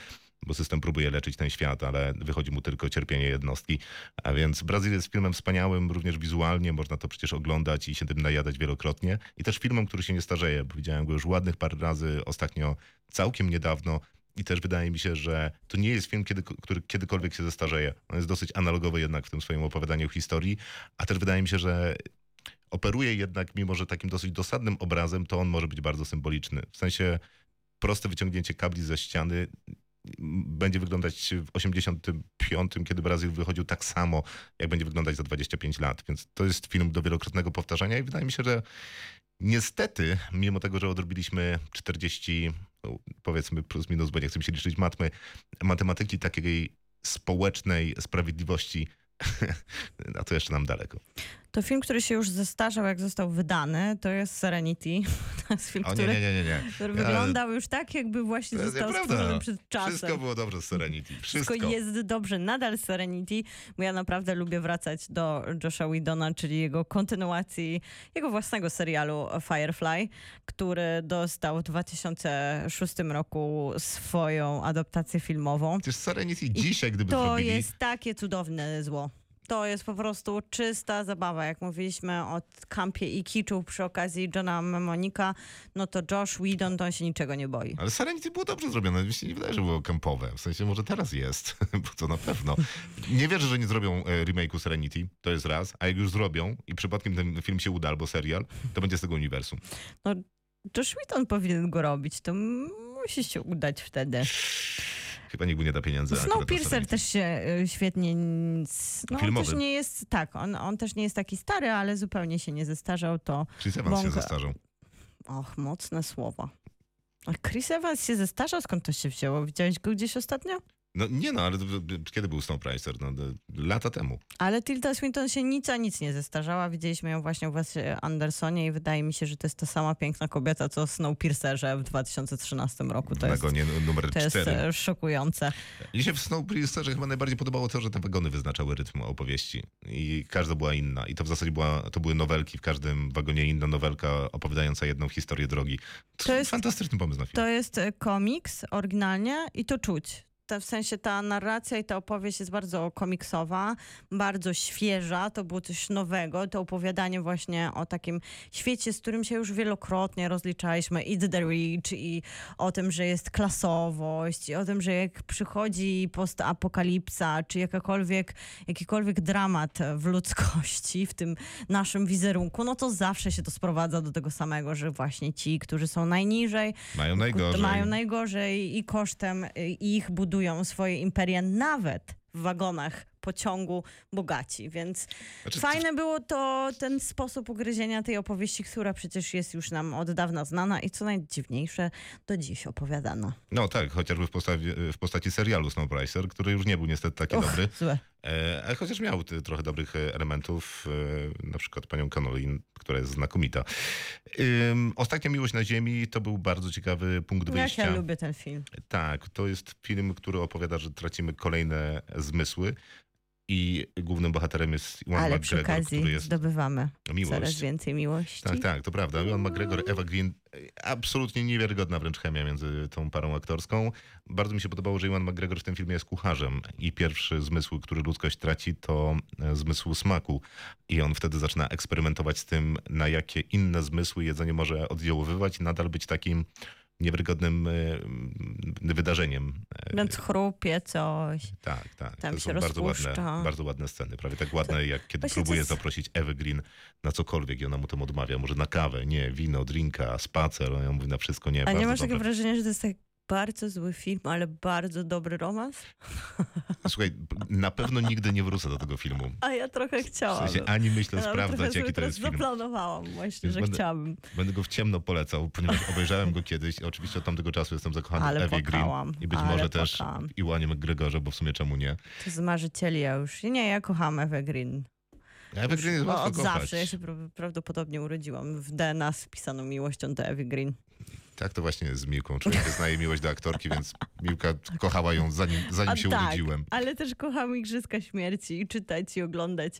bo system próbuje leczyć ten świat, ale wychodzi mu tylko cierpienie jednostki. A więc Brazyl jest filmem wspaniałym, również wizualnie, można to przecież oglądać i się tym najadać wielokrotnie. I też filmem, który się nie starzeje, bo widziałem go już ładnych parę razy, ostatnio całkiem niedawno. I też wydaje mi się, że to nie jest film, kiedy, który kiedykolwiek się zestarzeje. On jest dosyć analogowy jednak w tym swoim opowiadaniu historii, a też wydaje mi się, że operuje jednak, mimo że takim dosyć dosadnym obrazem, to on może być bardzo symboliczny. W sensie proste wyciągnięcie kabli ze ściany będzie wyglądać w 85, kiedy Brazyl wychodził tak samo, jak będzie wyglądać za 25 lat. Więc to jest film do wielokrotnego powtarzania i wydaje mi się, że niestety, mimo tego, że odrobiliśmy 40, no, powiedzmy plus minus, bo nie chcę się liczyć matmy, matematyki takiej społecznej sprawiedliwości, <laughs> a to jeszcze nam daleko. To film, który się już zestarzał, jak został wydany, to jest Serenity. <laughs> To jest film, O nie, który, nie, nie, nie. nie. który wyglądał już tak, jakby właśnie To został stworzony przed czasem. Wszystko było dobrze z Serenity. Wszystko. Wszystko jest dobrze, nadal Serenity, bo ja naprawdę lubię wracać do Josha Whedona, czyli jego kontynuacji, jego własnego serialu Firefly, który dostał w 2006 roku swoją adaptację filmową. Przecież Serenity dzisiaj, gdyby To zrobili, jest takie cudowne zło. To jest po prostu czysta zabawa. Jak mówiliśmy o kampie i kiczu przy okazji Johna Memonika, no to Josh Whedon to on się niczego nie boi. Ale Serenity było dobrze zrobione. Mi się nie wydaje, że było kampowe. W sensie może teraz jest, <laughs> bo to na pewno. Nie wierzę, że nie zrobią e, remake'u Serenity. To jest raz. A jak już zrobią i przypadkiem ten film się uda albo serial, to będzie z tego uniwersum. Josh Whedon powinien go robić, to musi się udać wtedy. Chyba nikt mu nie da pieniędzy. Snowpiercer też się y, świetnie... No, Filmowy. też nie jest... Tak, on, on też nie jest taki stary, ale zupełnie się nie zestarzał, to... Chris Evans się zestarzał. Och, mocne słowa. A Chris Evans się zestarzał? Skąd to się wzięło? Widziałeś go gdzieś ostatnio? No nie no, ale kiedy był Snowpiercer? No, lata temu. Ale Tilda Swinton się nic a nic nie zestarzała. Widzieliśmy ją właśnie u was w Andersonie i wydaje mi się, że to jest ta sama piękna kobieta, co Snowpiercerze w 2013 roku. To na jest, numer to jest 4. e, szokujące. Mi się w Snowpiercerze chyba najbardziej podobało to, że te wagony wyznaczały rytm opowieści. I każda była inna. I to w zasadzie była, to były nowelki, w każdym wagonie inna nowelka opowiadająca jedną historię drogi. To, To jest- fantastyczny pomysł na film. To jest e, komiks oryginalnie i to czuć. W sensie ta narracja i ta opowieść jest bardzo komiksowa, bardzo świeża, to było coś nowego, to opowiadanie właśnie o takim świecie, z którym się już wielokrotnie rozliczaliśmy, It's the Rich i o tym, że jest klasowość i o tym, że jak przychodzi postapokalipsa, czy jakakolwiek, jakikolwiek dramat w ludzkości, w tym naszym wizerunku, no to zawsze się to sprowadza do tego samego, że właśnie ci, którzy są najniżej, Mają najgorzej. mają najgorzej i kosztem y, ich budują swoje imperia nawet w wagonach pociągu bogaci, więc Znaczy, fajne było to ten sposób ugryzienia tej opowieści, która przecież jest już nam od dawna znana i co najdziwniejsze, do dziś opowiadana. No tak, chociażby w postaci, w postaci serialu Snowpiercer, który już nie był niestety taki Och, dobry. złe. Ale chociaż miał trochę dobrych e, elementów, e, na przykład panią Canolin, która jest znakomita. Ostatnia miłość na ziemi to był bardzo ciekawy punkt Jak wyjścia. ja lubię ten film. Tak, to jest film, który opowiada, że tracimy kolejne zmysły i głównym bohaterem jest Iwan Ale przy McGregor, okazji który jest zdobywamy miłość. coraz więcej miłości. Tak, tak, to prawda. Iwan McGregor, Eva Green, absolutnie niewiarygodna wręcz chemia między tą parą aktorską. Bardzo mi się podobało, że Iwan McGregor w tym filmie jest kucharzem i pierwszy zmysł, który ludzkość traci, to e, zmysł smaku. I on wtedy zaczyna eksperymentować z tym, na jakie inne zmysły jedzenie może oddziaływać i nadal być takim niewiarygodnym e, m, wydarzeniem. E, Więc chrupie coś. tak, tak. Tam to się są bardzo ładne, bardzo ładne sceny. Prawie tak ładne, jak kiedy próbuje to jest- zaprosić Ewę Green na cokolwiek i ona mu tam odmawia. Może na kawę, nie, wino, drinka, spacer. Ona mówi na wszystko nie. A nie masz takiego wrażenia, że to jest tak bardzo zły film, ale bardzo dobry romans? Słuchaj, na pewno nigdy nie wrócę do tego filmu. A ja trochę W chciałam. sensie ani myślę Ja sprawdzać, jaki to jest film. zaplanowałam właśnie, Więc że będę- chciałabym. Będę go w ciemno polecał, ponieważ obejrzałem go kiedyś. Oczywiście od tamtego czasu jestem zakochany Ale w Ewie płakałam, Green i być może też płakałam. w Iwanie McGregorze, bo w sumie czemu nie. To z marzycieli ja już. Nie, ja kocham Ewę Green. Ewę Green jest łatwo od kochać. zawsze. Ja się pra- prawdopodobnie urodziłam w DNA z wpisaną miłością do Ewy Green. Tak to właśnie jest z Miłką. Człowiek znaje miłość do aktorki, więc Miłka kochała ją zanim, zanim A się tak, urodziłem. ale też kocham Igrzyska Śmierci i czytać i oglądać.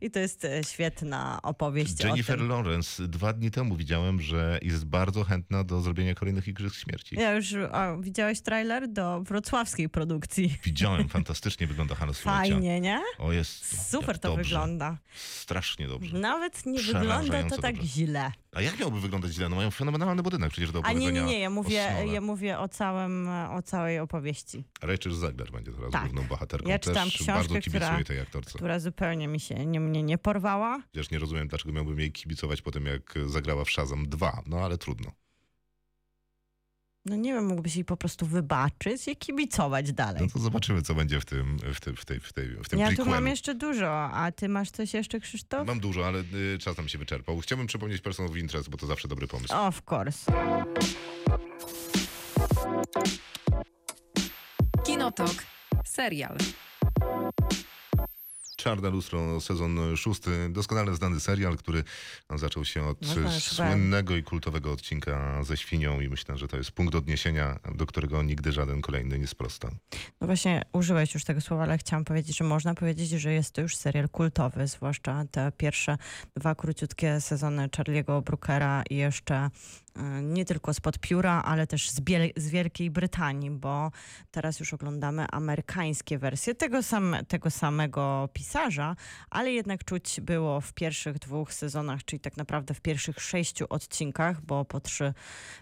I to jest e, świetna opowieść Jennifer. Lawrence dwa dni temu widziałem, że jest bardzo chętna do zrobienia kolejnych Igrzysk Śmierci. Ja już, a, widziałeś trailer do wrocławskiej produkcji? Widziałem, fantastycznie wygląda Hanna. Fajnie, nie? O jest Super to dobrze. wygląda. Strasznie dobrze. Nawet nie wygląda to tak dobrze. źle. A jak miałby wyglądać źle? No mają fenomenalny budynek przecież do A opowiedzenia. nie, nie, nie, ja mówię, ja mówię o, całym, o całej opowieści, Rachel Zegler będzie teraz Tak. główną bohaterką. Ja czytałam Też książkę, bardzo kibicuję która- tej aktorce. która zupełnie mi się nie, mnie nie porwała. Chociaż nie rozumiem, dlaczego miałbym jej kibicować po tym, jak zagrała w Shazam 2. No ale trudno. No nie wiem, mógłbyś jej po prostu wybaczyć i kibicować dalej. No to zobaczymy, co będzie w tym, w tym, w tej, w tej, w tym Ja tu prequelu. mam jeszcze dużo, a ty masz coś jeszcze, Krzysztof? Mam dużo, ale y, czas nam się wyczerpał. Chciałbym przypomnieć Person of Interest, bo to zawsze dobry pomysł. Of course. Kinotok. Serial. Czarne lustro, sezon szósty. Doskonale znany serial, który zaczął się od No tak, słynnego i kultowego odcinka ze świnią i myślę, że to jest punkt odniesienia, do którego nigdy żaden kolejny nie sprosta. No właśnie użyłeś już tego słowa, ale chciałam powiedzieć, że można powiedzieć, że jest to już serial kultowy, zwłaszcza te pierwsze dwa króciutkie sezony Charlie'ego Brookera i jeszcze nie tylko spod pióra, ale też z, Biel- z Wielkiej Brytanii, bo teraz już oglądamy amerykańskie wersje tego, tego samego pisarza, ale jednak czuć było w pierwszych dwóch sezonach, czyli tak naprawdę w pierwszych sześciu odcinkach, bo po trzy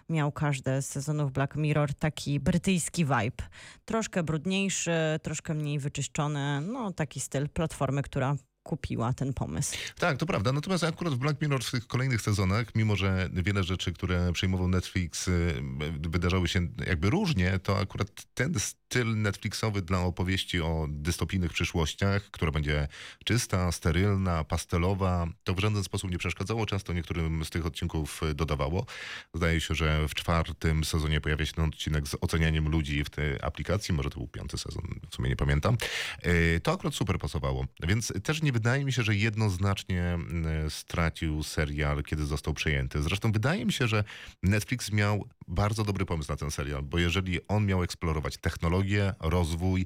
miał każde z sezonów Black Mirror taki brytyjski vibe. Troszkę brudniejszy, troszkę mniej wyczyszczony, no taki styl platformy, która kupiła ten pomysł. Tak, to prawda. Natomiast akurat w Black Mirror w tych kolejnych sezonach, mimo że wiele rzeczy, które przejmował Netflix, y, wydarzały się jakby różnie, to akurat ten styl Netflixowy dla opowieści o dystopijnych przyszłościach, która będzie czysta, sterylna, pastelowa, to w żaden sposób nie przeszkadzało. Często niektórym z tych odcinków y, dodawało. Zdaje się, że w czwartym sezonie pojawia się ten odcinek z ocenianiem ludzi w tej aplikacji. Może to był piąty sezon, w sumie nie pamiętam. Y, To akurat super pasowało. Więc też nie wydaje mi się, że jednoznacznie mm, stracił serial, kiedy został przejęty. Zresztą wydaje mi się, że Netflix miał bardzo dobry pomysł na ten serial, bo jeżeli on miał eksplorować technologię, rozwój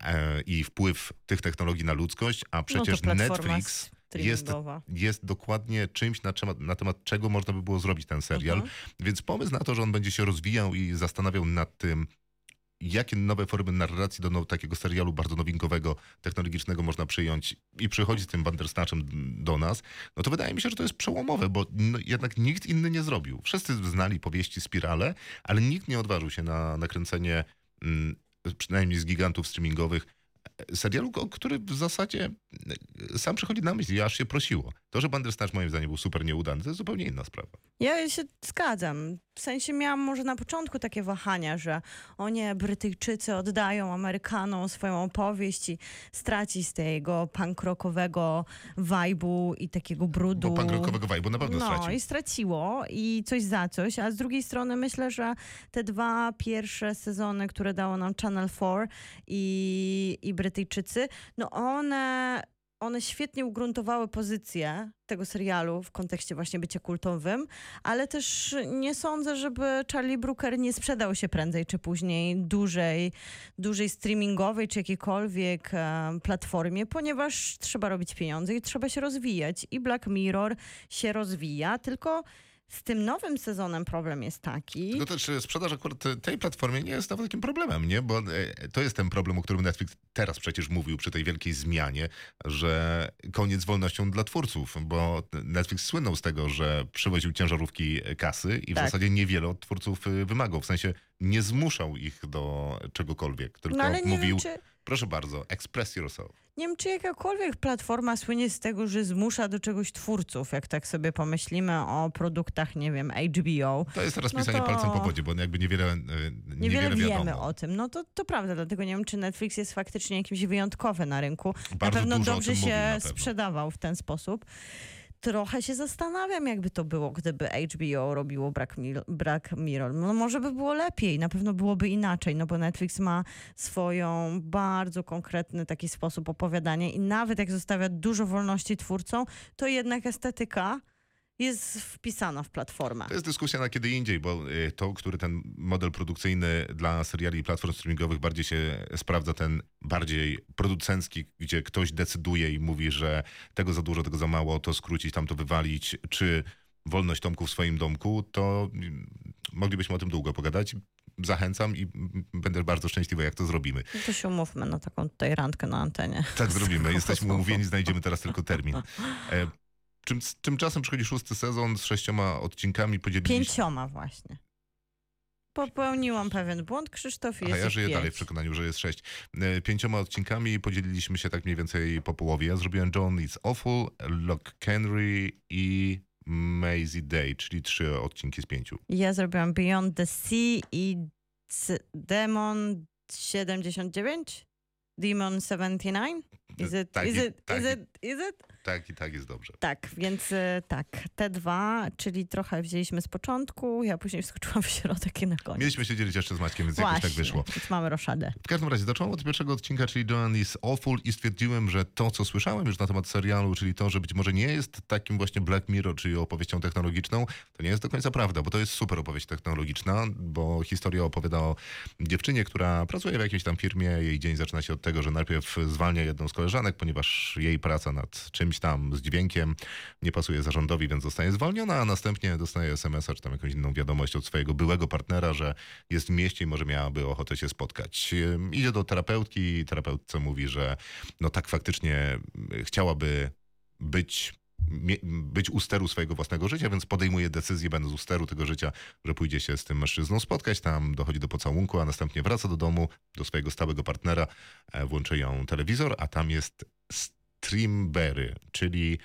e, i wpływ tych technologii na ludzkość, a przecież no to platforma Netflix jest, jest dokładnie czymś, na temat, na temat czego można by było zrobić ten serial. Mhm. Więc pomysł na to, że on będzie się rozwijał i zastanawiał nad tym, jakie nowe formy narracji do now, takiego serialu bardzo nowinkowego, technologicznego można przyjąć i przychodzi z tym Bandersnatchem do nas, no to wydaje mi się, że to jest przełomowe, bo no, jednak nikt inny nie zrobił. Wszyscy znali powieści Spirale, ale nikt nie odważył się na nakręcenie, mm, przynajmniej z gigantów streamingowych, e, serialu, który w zasadzie e, sam przychodzi na myśl i aż się prosiło. To, że Bandersnatch moim zdaniem był super nieudany, to jest zupełnie inna sprawa. Ja się zgadzam. W sensie miałam może na początku takie wahania, że o nie, Brytyjczycy oddają Amerykanom swoją opowieść i straci z tego punk rockowego vibe'u i takiego brudu. Bo pankrokowego vibe'u na pewno no stracił. i straciło i coś za coś, a z drugiej strony myślę, że te dwa pierwsze sezony, które dało nam Channel 4 i, i Brytyjczycy, no one, one świetnie ugruntowały pozycję tego serialu w kontekście właśnie bycia kultowym, ale też nie sądzę, żeby Charlie Brooker nie sprzedał się prędzej czy później dużej, dużej streamingowej czy jakiejkolwiek e, platformie, ponieważ trzeba robić pieniądze i trzeba się rozwijać. I Black Mirror się rozwija, tylko z tym nowym sezonem problem jest taki. Tylko też e, sprzedaż akurat te- tej platformie nie jest nawet takim problemem, nie? Bo e, to jest ten problem, o którym Netflix teraz przecież mówił przy tej wielkiej zmianie, że koniec z wolnością dla twórców, bo Netflix słynął z tego, że przywoził ciężarówki kasy i w Tak. zasadzie niewiele od twórców e, wymagał. W sensie nie zmuszał ich do czegokolwiek, tylko No mówił, wiem, czy, proszę bardzo, express yourself. nie wiem, czy jakakolwiek platforma słynie z tego, że zmusza do czegoś twórców, jak tak sobie pomyślimy o produktach, nie wiem, HBO. To jest teraz No pisanie to- palcem po wodzie, bo jakby niewiele, e, Niewiele, niewiele wiadomo. wiemy o tym. No to, to prawda, dlatego nie wiem, czy Netflix jest faktycznie jakimś wyjątkowy na rynku. na Bardzo pewno dużo o dobrze mówił, się na pewno. sprzedawał w ten sposób. Trochę się zastanawiam, jakby to było, gdyby HBO robiło Mirror. Black Mirror. No może by było lepiej, na pewno byłoby inaczej, no bo Netflix ma swoją bardzo konkretny taki sposób opowiadania i nawet jak zostawia dużo wolności twórcom, to jednak estetyka jest wpisana w platformę. To jest dyskusja na kiedy indziej, bo y, to, który ten model produkcyjny dla seriali i platform streamingowych bardziej się sprawdza, ten bardziej producencki, gdzie ktoś decyduje i mówi, że tego za dużo, tego za mało, to skrócić, tam to wywalić, czy wolność Tomku w swoim domku, to mm, moglibyśmy o tym długo pogadać. Zachęcam i będę bardzo szczęśliwy, jak to zrobimy. No to się umówmy na taką tutaj randkę na antenie. Tak zrobimy. <laughs> Jesteśmy umówieni, znajdziemy teraz tylko termin. <laughs> Czym, tymczasem przychodzi szósty sezon z sześcioma odcinkami. Podzieliliśmy Pięcioma właśnie. Popełniłam pewien błąd, Krzysztof, i A jest ja żyję pięć. dalej w przekonaniu, że jest sześć. E, Pięcioma odcinkami podzieliliśmy się tak mniej więcej po połowie. Ja zrobiłem John It's Awful, Lock Henry i Maisie Day, czyli trzy odcinki z pięciu. Ja zrobiłam Beyond the Sea i Demon 79? Demon 79? Is it, tak, is i- it, tak, is it, is it? tak i tak jest dobrze. Tak, więc y, tak, te dwa, czyli trochę wzięliśmy z początku, ja później wskoczyłam w środek i na koniec. Mieliśmy się dzielić jeszcze z Maćkiem, więc jakoś Właśnie, tak wyszło. więc mamy roszadę. W każdym razie zacząłem od pierwszego odcinka, czyli Joan is Awful i stwierdziłem, że to, co słyszałem już na temat serialu, czyli to, że być może nie jest takim właśnie Black Mirror, czyli opowieścią technologiczną, to nie jest do końca prawda, bo to jest super opowieść technologiczna, bo historia opowiada o dziewczynie, która pracuje w jakiejś tam firmie, jej dzień zaczyna się od tego, tego, że najpierw zwalnia jedną z koleżanek, ponieważ jej praca nad czymś tam z dźwiękiem nie pasuje zarządowi, więc zostaje zwolniona, a następnie dostaje SMS-a czy tam jakąś inną wiadomość od swojego byłego partnera, że jest w mieście i może miałaby ochotę się spotkać. Idzie do terapeutki i terapeutce mówi, że no tak faktycznie chciałaby być być u steru swojego własnego życia, więc podejmuje decyzję, będąc u steru tego życia, że pójdzie się z tym mężczyzną spotkać, tam dochodzi do pocałunku, a następnie wraca do domu, do swojego stałego partnera, e, włączy ją telewizor, a tam jest Streamberry, czyli,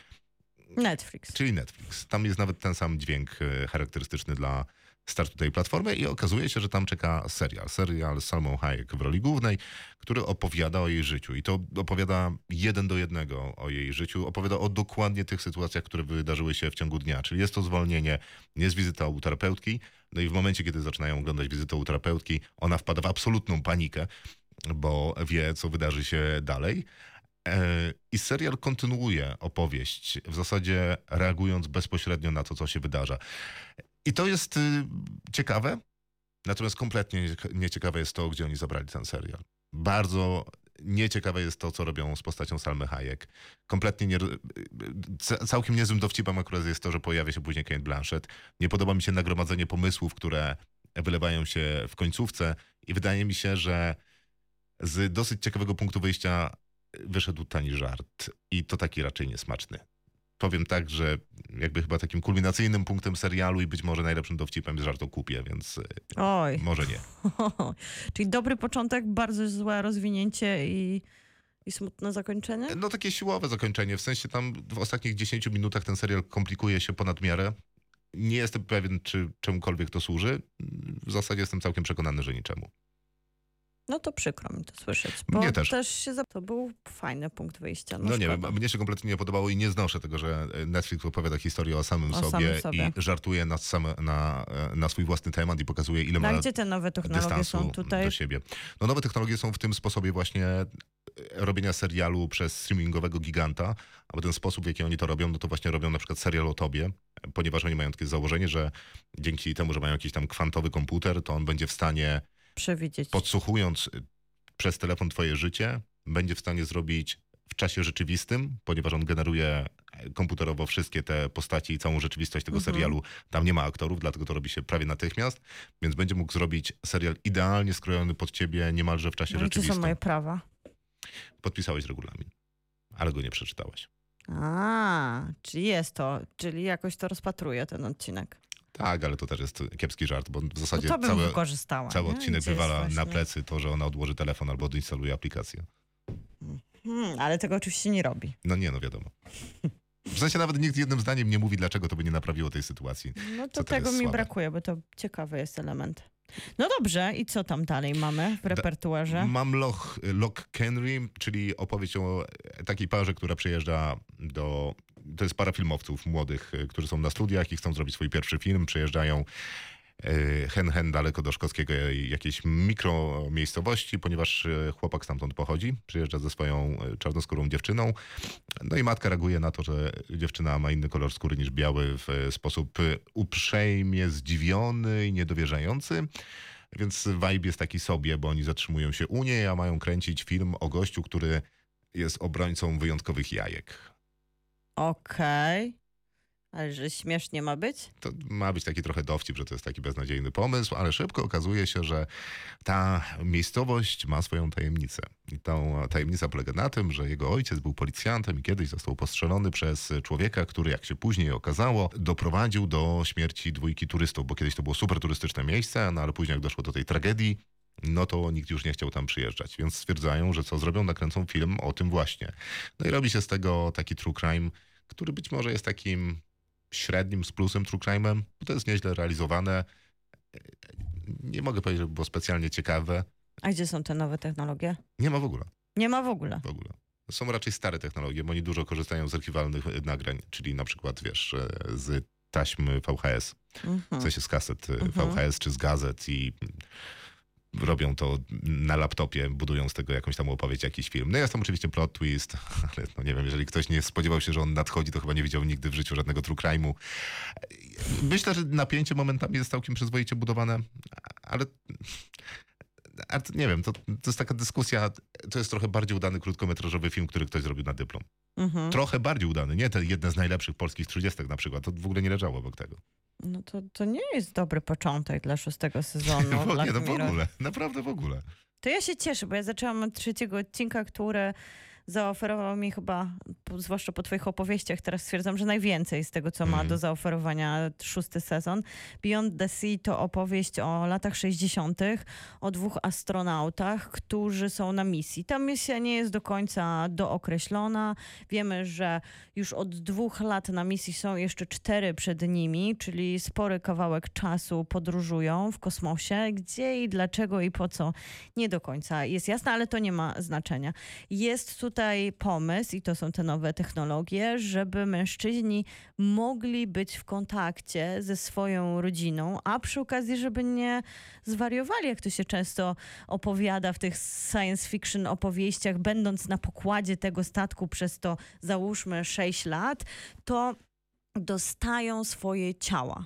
Netflix. czyli Netflix. Tam jest nawet ten sam dźwięk e, charakterystyczny dla startu tej platformy i okazuje się, że tam czeka serial. Serial z Salmą Hayek w roli głównej, który opowiada o jej życiu. I to opowiada jeden do jednego o jej życiu. Opowiada o dokładnie tych sytuacjach, które wydarzyły się w ciągu dnia. Czyli jest to zwolnienie, jest wizyta u terapeutki. No i w momencie, kiedy zaczynają oglądać wizytę u terapeutki, ona wpada w absolutną panikę, bo wie, co wydarzy się dalej. E, I serial kontynuuje opowieść, w zasadzie reagując bezpośrednio na to, co się wydarza. I to jest y, ciekawe, natomiast kompletnie nie- nieciekawe jest to, gdzie oni zabrali ten serial. Bardzo nieciekawe jest to, co robią z postacią Salmy Hayek. Kompletnie nie, ca- całkiem niezłym dowcipem akurat jest to, że pojawia się później Kate Blanchett. Nie podoba mi się nagromadzenie pomysłów, które wylewają się w końcówce i wydaje mi się, że z dosyć ciekawego punktu wyjścia wyszedł tani żart i to taki raczej niesmaczny. Powiem tak, że jakby chyba takim kulminacyjnym punktem serialu i być może najlepszym dowcipem jest żart o kupie, więc y, Oj. może nie. <laughs> Czyli dobry początek, bardzo złe rozwinięcie i, i smutne zakończenie? No takie siłowe zakończenie, w sensie tam w ostatnich 10 minutach ten serial komplikuje się ponad miarę. Nie jestem pewien, czy czemukolwiek to służy. W zasadzie jestem całkiem przekonany, że niczemu. No to przykro mi to słyszeć. Bo Mnie też. się za... To był fajny punkt wyjścia. No, No, nie wiem, mnie się kompletnie nie podobało i nie znoszę tego, że Netflix opowiada historię o samym, O sobie, samym sobie. i żartuje na, same, na, na swój własny temat i pokazuje, ile No, ma gdzie te nowe technologie są tutaj? do siebie. No nowe technologie są w tym sposobie właśnie e, robienia serialu przez streamingowego giganta, albo ten sposób, w jaki oni to robią, no to właśnie robią na przykład serial o tobie, ponieważ oni mają takie założenie, że dzięki temu, że mają jakiś tam kwantowy komputer, to on będzie w stanie, Przewidzieć. podsłuchując y, przez telefon twoje życie, będzie w stanie zrobić w czasie rzeczywistym, ponieważ on generuje e, komputerowo wszystkie te postaci i całą rzeczywistość tego Mhm. serialu. Tam nie ma aktorów, dlatego to robi się prawie natychmiast, więc będzie mógł zrobić serial idealnie skrojony pod ciebie niemalże w czasie No, gdzie są rzeczywistym. moje prawa? Podpisałeś regulamin, ale go nie przeczytałeś. A, czyli jest to, czyli jakoś to rozpatruje ten odcinek. Tak, ale to też jest kiepski żart, bo w No zasadzie to bym cały, cały odcinek wywala na plecy to, że ona odłoży telefon albo odinstaluje aplikację. Hmm, ale tego oczywiście nie robi. No nie, no wiadomo. W sensie nawet nikt jednym zdaniem nie mówi, dlaczego to by nie naprawiło tej sytuacji. No to tego mi słabe. brakuje, bo to ciekawy jest element. No dobrze, i co tam dalej mamy w repertuarze? Mam Loch, Loch Henry, czyli opowieść o takiej parze, która przyjeżdża do... To jest para filmowców młodych, y, którzy są na studiach i chcą zrobić swój pierwszy film. Przyjeżdżają y, hen hen daleko do szkockiego jakiejś mikromiejscowości, ponieważ y, chłopak stamtąd pochodzi. Przyjeżdża ze swoją czarnoskórą dziewczyną. No i matka reaguje na to, że dziewczyna ma inny kolor skóry niż biały w sposób uprzejmie zdziwiony i niedowierzający. Więc vibe jest taki sobie, bo oni zatrzymują się u niej, a mają kręcić film o gościu, który jest obrońcą wyjątkowych jajek. Okej. Ale że śmiesznie ma być? To ma być taki trochę dowcip, że to jest taki beznadziejny pomysł, ale szybko okazuje się, że ta miejscowość ma swoją tajemnicę. I ta tajemnica polega na tym, że jego ojciec był policjantem i kiedyś został postrzelony przez człowieka, który, jak się później okazało, doprowadził do śmierci dwójki turystów, bo kiedyś to było super turystyczne miejsce, no ale później jak doszło do tej tragedii, no to nikt już nie chciał tam przyjeżdżać. Więc stwierdzają, że co zrobią, nakręcą film o tym właśnie. No i robi się z tego taki true crime, który być może jest takim średnim z plusem true crime'em, bo to jest nieźle realizowane. Nie mogę powiedzieć, że było specjalnie ciekawe. A gdzie są te nowe technologie? Nie ma w ogóle, Nie ma w ogóle. w ogóle. Są raczej stare technologie, bo oni dużo korzystają z archiwalnych nagrań, czyli na przykład, wiesz, z taśm VHS, w Mhm. sensie z kaset e, Mhm. VHS czy z gazet i robią to na laptopie, budują z tego jakąś tam opowieść, jakiś film. No jest tam oczywiście plot twist, <laughs> ale no nie wiem, jeżeli ktoś nie spodziewał się, że on nadchodzi, to chyba nie widział nigdy w życiu żadnego true crime'u. Myślę, że napięcie momentami jest całkiem przyzwoicie budowane, ale, nie wiem, to, to jest taka dyskusja, to jest trochę bardziej udany krótkometrażowy film, który ktoś zrobił na dyplom. Mhm. Trochę bardziej udany, nie te jedne z najlepszych polskich 30 na przykład, to w ogóle nie leżało obok tego. No to, to nie jest dobry początek dla szóstego <laughs> sezonu nie, no w ogóle, naprawdę w ogóle. To ja się cieszę, bo ja zaczęłam od trzeciego odcinka, który zaoferował mi chyba, zwłaszcza po twoich opowieściach, teraz stwierdzam, że najwięcej z tego, co ma Mhm. do zaoferowania szósty sezon. Beyond the Sea to opowieść o latach 60., o dwóch astronautach, którzy są na misji. Ta misja nie jest do końca dookreślona. Wiemy, że już od dwóch lat na misji są jeszcze cztery przed nimi, czyli spory kawałek czasu podróżują w kosmosie. Gdzie i dlaczego i po co nie do końca jest jasne, ale to nie ma znaczenia. Jest tutaj pomysł, i to są te nowe technologie, żeby mężczyźni mogli być w kontakcie ze swoją rodziną, a przy okazji, żeby nie zwariowali, jak to się często opowiada w tych science fiction opowieściach, będąc na pokładzie tego statku przez to załóżmy 6 lat, to dostają swoje ciała.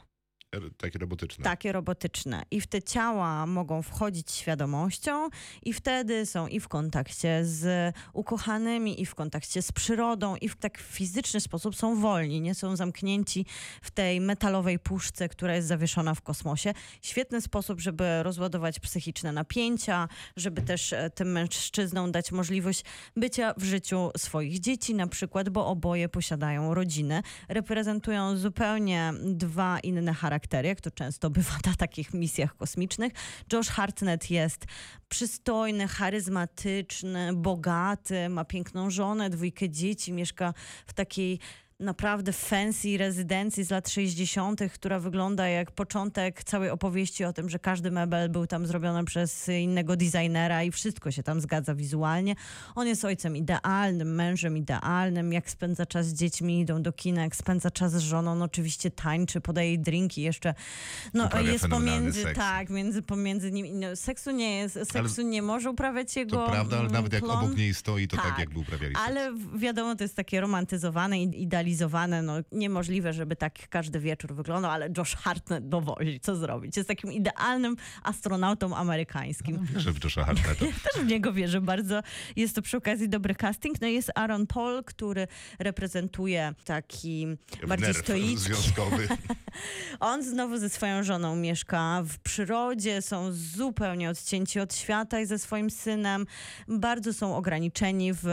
Takie robotyczne. Takie robotyczne. I w te ciała mogą wchodzić świadomością, i wtedy są i w kontakcie z ukochanymi, i w kontakcie z przyrodą, i w tak fizyczny sposób są wolni, nie są zamknięci w tej metalowej puszce, która jest zawieszona w kosmosie. Świetny sposób, żeby rozładować psychiczne napięcia, żeby też e, tym mężczyznom dać możliwość bycia w życiu swoich dzieci, na przykład, bo oboje posiadają rodzinę. Reprezentują zupełnie dwa inne charaktery, jak to często <laughs> bywa na takich misjach kosmicznych. Josh Hartnett jest przystojny, charyzmatyczny, bogaty, ma piękną żonę, dwójkę dzieci, mieszka w takiej naprawdę fancy rezydencji z lat 60., która wygląda jak początek całej opowieści o tym, że każdy mebel był tam zrobiony przez innego designera i wszystko się tam zgadza wizualnie. On jest ojcem idealnym, mężem idealnym, jak spędza czas z dziećmi, idą do kina, jak spędza czas z żoną, oczywiście tańczy, podaje jej drinki, jeszcze no, Uprawia jest pomiędzy, seks. tak, między pomiędzy nimi, no, seksu nie jest, seksu nie może uprawiać jego To prawda, ale nawet jak klon. obok niej stoi, to tak, Tak, jakby uprawiali seks. Ale wiadomo, to jest takie romantyzowane i idealizowane. No, niemożliwe, żeby tak każdy wieczór wyglądał, ale Josh Hartnett dowozi. Co zrobić? Jest takim idealnym astronautą amerykańskim. No, wierzę w Josha Hartnetta. Też w niego wierzę bardzo. Jest to przy okazji dobry casting. No jest Aaron Paul, który reprezentuje taki bardziej Nerw stoicki. związkowy. <laughs> On znowu ze swoją żoną mieszka w przyrodzie, są zupełnie odcięci od świata i ze swoim synem. Bardzo są ograniczeni w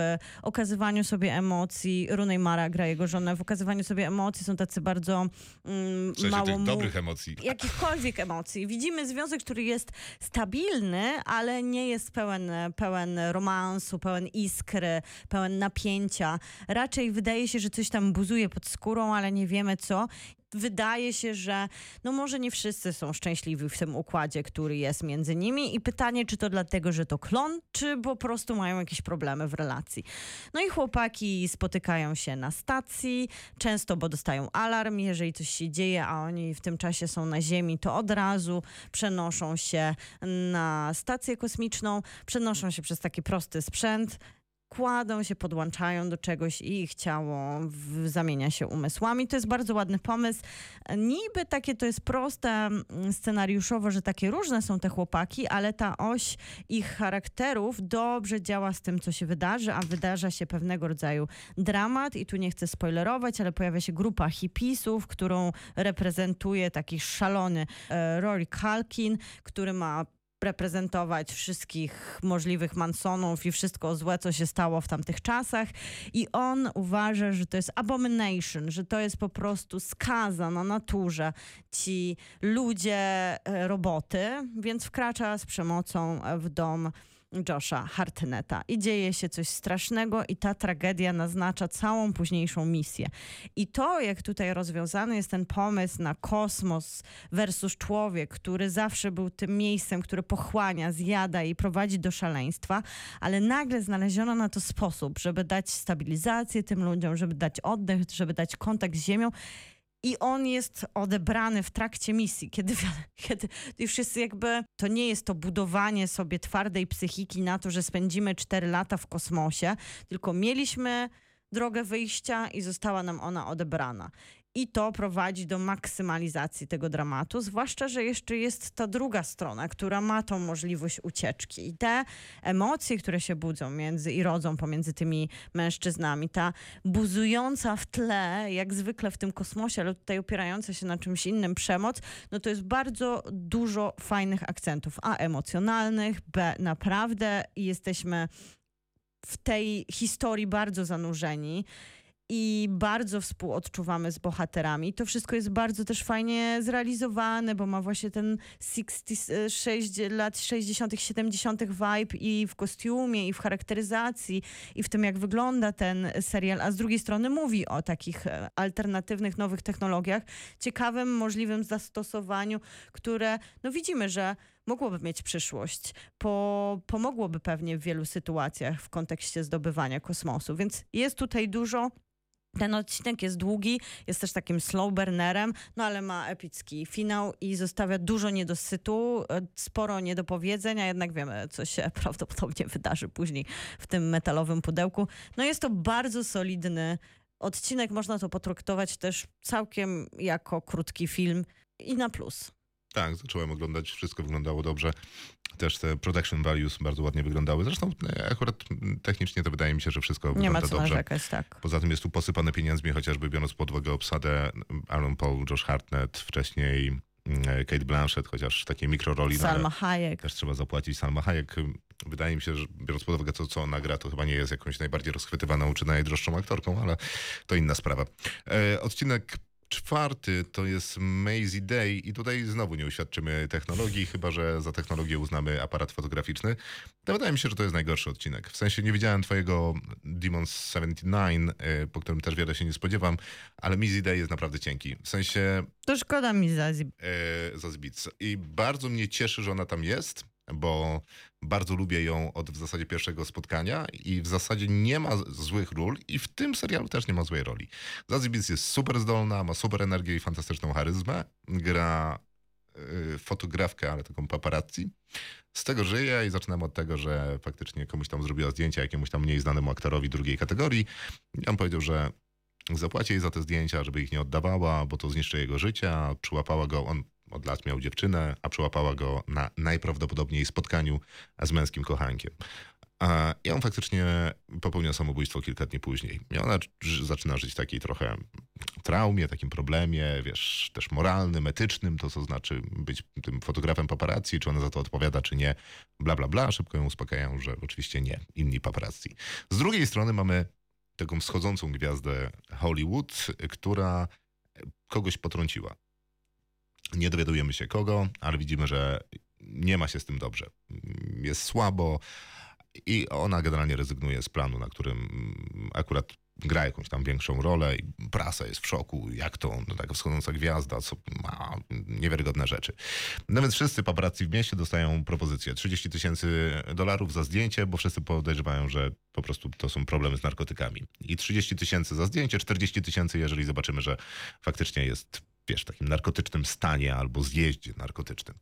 okazywaniu sobie emocji. Rooney Mara gra jego żonę. W okazywaniu sobie emocji są tacy bardzo mm, W mało mu- dobrych emocji. jakichkolwiek emocji. Widzimy związek, który jest stabilny, ale nie jest pełen, pełen romansu, pełen iskry, pełen napięcia. Raczej wydaje się, że coś tam buzuje pod skórą, ale nie wiemy co. Wydaje się, że no może nie wszyscy są szczęśliwi w tym układzie, który jest między nimi. I pytanie, czy to dlatego, że to klon, czy po prostu mają jakieś problemy w relacji. No i chłopaki spotykają się na stacji, często, bo dostają alarm, jeżeli coś się dzieje, a oni w tym czasie są na Ziemi, to od razu przenoszą się na stację kosmiczną, przenoszą się przez taki prosty sprzęt, kładą się, podłączają do czegoś i ich ciało w, zamienia się umysłami. To jest bardzo ładny pomysł. Niby takie to jest proste mm, scenariuszowo, że takie różne są te chłopaki, ale ta oś ich charakterów dobrze działa z tym, co się wydarzy, a wydarza się pewnego rodzaju dramat i tu nie chcę spoilerować, ale pojawia się grupa hipisów, którą reprezentuje taki szalony e, Rory Culkin, który ma reprezentować wszystkich możliwych Mansonów i wszystko złe, co się stało w tamtych czasach. I on uważa, że to jest abomination, że to jest po prostu skaza na naturze. Ci ludzie, e, roboty, więc wkracza z przemocą w dom Josha Hartnetta. I dzieje się coś strasznego i ta tragedia naznacza całą późniejszą misję. I to, jak tutaj rozwiązany jest ten pomysł na kosmos versus człowiek, który zawsze był tym miejscem, które pochłania, zjada i prowadzi do szaleństwa, ale nagle znaleziono na to sposób, żeby dać stabilizację tym ludziom, żeby dać oddech, żeby dać kontakt z ziemią. I on jest odebrany w trakcie misji, kiedy, <laughs> kiedy już jest jakby, to nie jest to budowanie sobie twardej psychiki na to, że spędzimy 4 lata w kosmosie, tylko mieliśmy drogę wyjścia i została nam ona odebrana. I to prowadzi do maksymalizacji tego dramatu, zwłaszcza, że jeszcze jest ta druga strona, która ma tą możliwość ucieczki. I te emocje, które się budzą między i rodzą pomiędzy tymi mężczyznami, ta buzująca w tle, jak zwykle w tym kosmosie, ale tutaj opierająca się na czymś innym przemoc, no to jest bardzo dużo fajnych akcentów. A emocjonalnych, B naprawdę jesteśmy w tej historii bardzo zanurzeni i bardzo współodczuwamy z bohaterami. To wszystko jest bardzo też fajnie zrealizowane, bo ma właśnie ten 66 lat 60., 70. vibe i w kostiumie, i w charakteryzacji, i w tym, jak wygląda ten serial, a z drugiej strony mówi o takich e, alternatywnych, nowych technologiach, ciekawym, możliwym zastosowaniu, które, no widzimy, że mogłoby mieć przyszłość, po, pomogłoby pewnie w wielu sytuacjach w kontekście zdobywania kosmosu. Więc jest tutaj dużo. Ten odcinek jest długi, jest też takim slow burnerem, no ale ma epicki finał i zostawia dużo niedosytu, e, sporo niedopowiedzeń, a jednak wiemy, co się <laughs> prawdopodobnie wydarzy później w tym metalowym pudełku. No jest to bardzo solidny odcinek, można to potraktować też całkiem jako krótki film i na plus. Tak, zacząłem oglądać, wszystko wyglądało dobrze. Też te production values bardzo ładnie wyglądały. Zresztą e, akurat technicznie to wydaje mi się, że wszystko Nie wygląda ma co dobrze. narzekać, tak. Poza tym jest tu posypane pieniędzmi, chociażby biorąc pod uwagę obsadę Aaron Paul, Josh Hartnett, wcześniej mm, Kate Blanchett, chociaż takiej mikroroli. no Salma Hayek. Też trzeba zapłacić. Salma Hayek, wydaje mi się, że biorąc pod uwagę to, co ona gra, to chyba nie jest jakąś najbardziej rozchwytywaną czy najdroższą aktorką, ale to inna sprawa. E, odcinek czwarty to jest Maisie Day i tutaj znowu nie uświadczymy technologii, chyba że za technologię uznamy aparat fotograficzny. To wydaje mi się, że to jest najgorszy odcinek. W sensie nie widziałem twojego Demons 79, e, po którym też wiele się nie spodziewam, ale Maisie Day jest naprawdę cienki. W sensie To szkoda mi Zazie. e, Zazbic. I bardzo mnie cieszy, że ona tam jest, bo bardzo lubię ją od w zasadzie pierwszego spotkania i w zasadzie nie ma złych ról i w tym serialu też nie ma złej roli. Zazbic jest super zdolna, ma super energię i fantastyczną charyzmę. Gra y, fotografkę, ale taką paparazzi. Z tego żyje i zaczynam od tego, że faktycznie komuś tam zrobiła zdjęcia jakiemuś tam mniej znanemu aktorowi drugiej kategorii. I on powiedział, że zapłaci jej za te zdjęcia, żeby ich nie oddawała, bo to zniszczy jego życie, przyłapała go, on od lat miał dziewczynę, a przyłapała go na najprawdopodobniej spotkaniu z męskim kochankiem. A, I on faktycznie popełnia samobójstwo kilka dni później. I ona zaczyna żyć takiej trochę traumie, takim problemie, wiesz, też moralnym, etycznym, to co znaczy być tym fotografem paparazzi, czy ona za to odpowiada, czy nie, bla, bla, bla. Szybko ją uspokajają, że oczywiście nie, inni paparazzi. Z drugiej strony mamy taką wschodzącą gwiazdę Hollywood, która kogoś potrąciła. Nie dowiadujemy się kogo, ale widzimy, że nie ma się z tym dobrze. Jest słabo i ona generalnie rezygnuje z planu, na którym akurat gra jakąś tam większą rolę i prasa jest w szoku, jak to no, taka wschodząca gwiazda, co ma niewiarygodne rzeczy. No więc wszyscy paparazzi w mieście dostają propozycję 30 tysięcy dolarów za zdjęcie, bo wszyscy podejrzewają, że po prostu to są problemy z narkotykami. I 30 tysięcy za zdjęcie, 40 tysięcy, jeżeli zobaczymy, że faktycznie jest wiesz, takim narkotycznym stanie albo zjeździe narkotycznym.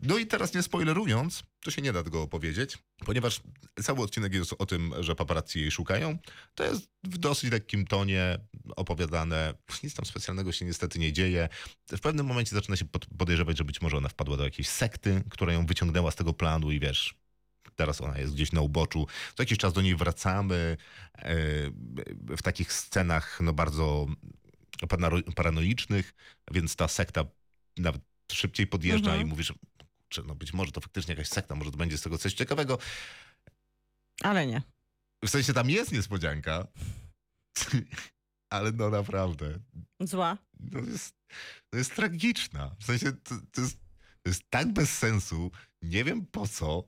No i teraz nie spoilerując, to się nie da tego opowiedzieć, ponieważ cały odcinek jest o tym, że paparazzi jej szukają. To jest w dosyć lekkim tonie opowiadane. Nic tam specjalnego się niestety nie dzieje. W pewnym momencie zaczyna się pod- podejrzewać, że być może ona wpadła do jakiejś sekty, która ją wyciągnęła z tego planu i wiesz, teraz ona jest gdzieś na uboczu. Co jakiś czas do niej wracamy e, w takich scenach no bardzo paranoicznych, więc ta sekta nawet szybciej podjeżdża Mhm. i mówisz, że no być może to faktycznie jakaś sekta, może to będzie z tego coś ciekawego. Ale nie. W sensie tam jest niespodzianka, <laughs> ale no naprawdę, Zła. no jest, to jest tragiczna. W sensie to, to, jest, to jest tak bez sensu, nie wiem po co.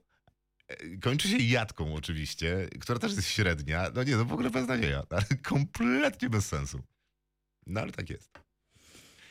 E, Kończy się jadką oczywiście, która też jest średnia. No nie, no w ogóle beznadzieja, ale <laughs> kompletnie bez sensu. No ale tak jest.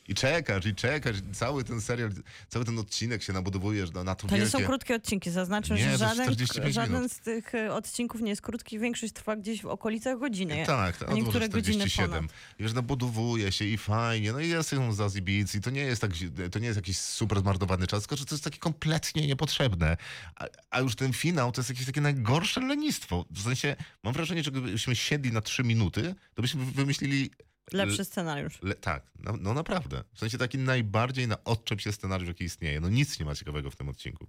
I czekasz, i czekasz, i cały ten serial, cały ten odcinek się nabudowujesz na, na to To nie wielkie... są krótkie odcinki. Zaznaczę, Nie, że żaden, 45 żaden z tych e, odcinków nie jest krótki. Większość trwa gdzieś w okolicach godziny. Tak, to a niektóre odłożę godziny 47. ponad. I Wiesz, nabudowuje się i fajnie, no i jest Zazie Beats i to nie jest tak, to nie jest jakiś super zmarnowany czas, tylko że to jest takie kompletnie niepotrzebne. A, a już ten finał to jest jakieś takie najgorsze lenistwo. W sensie, mam wrażenie, że gdybyśmy siedli na trzy minuty, to byśmy wymyślili Lepszy scenariusz. Le, tak, no, no naprawdę. W sensie taki najbardziej na odczep się scenariusz, jaki istnieje. No nic nie ma ciekawego w tym odcinku.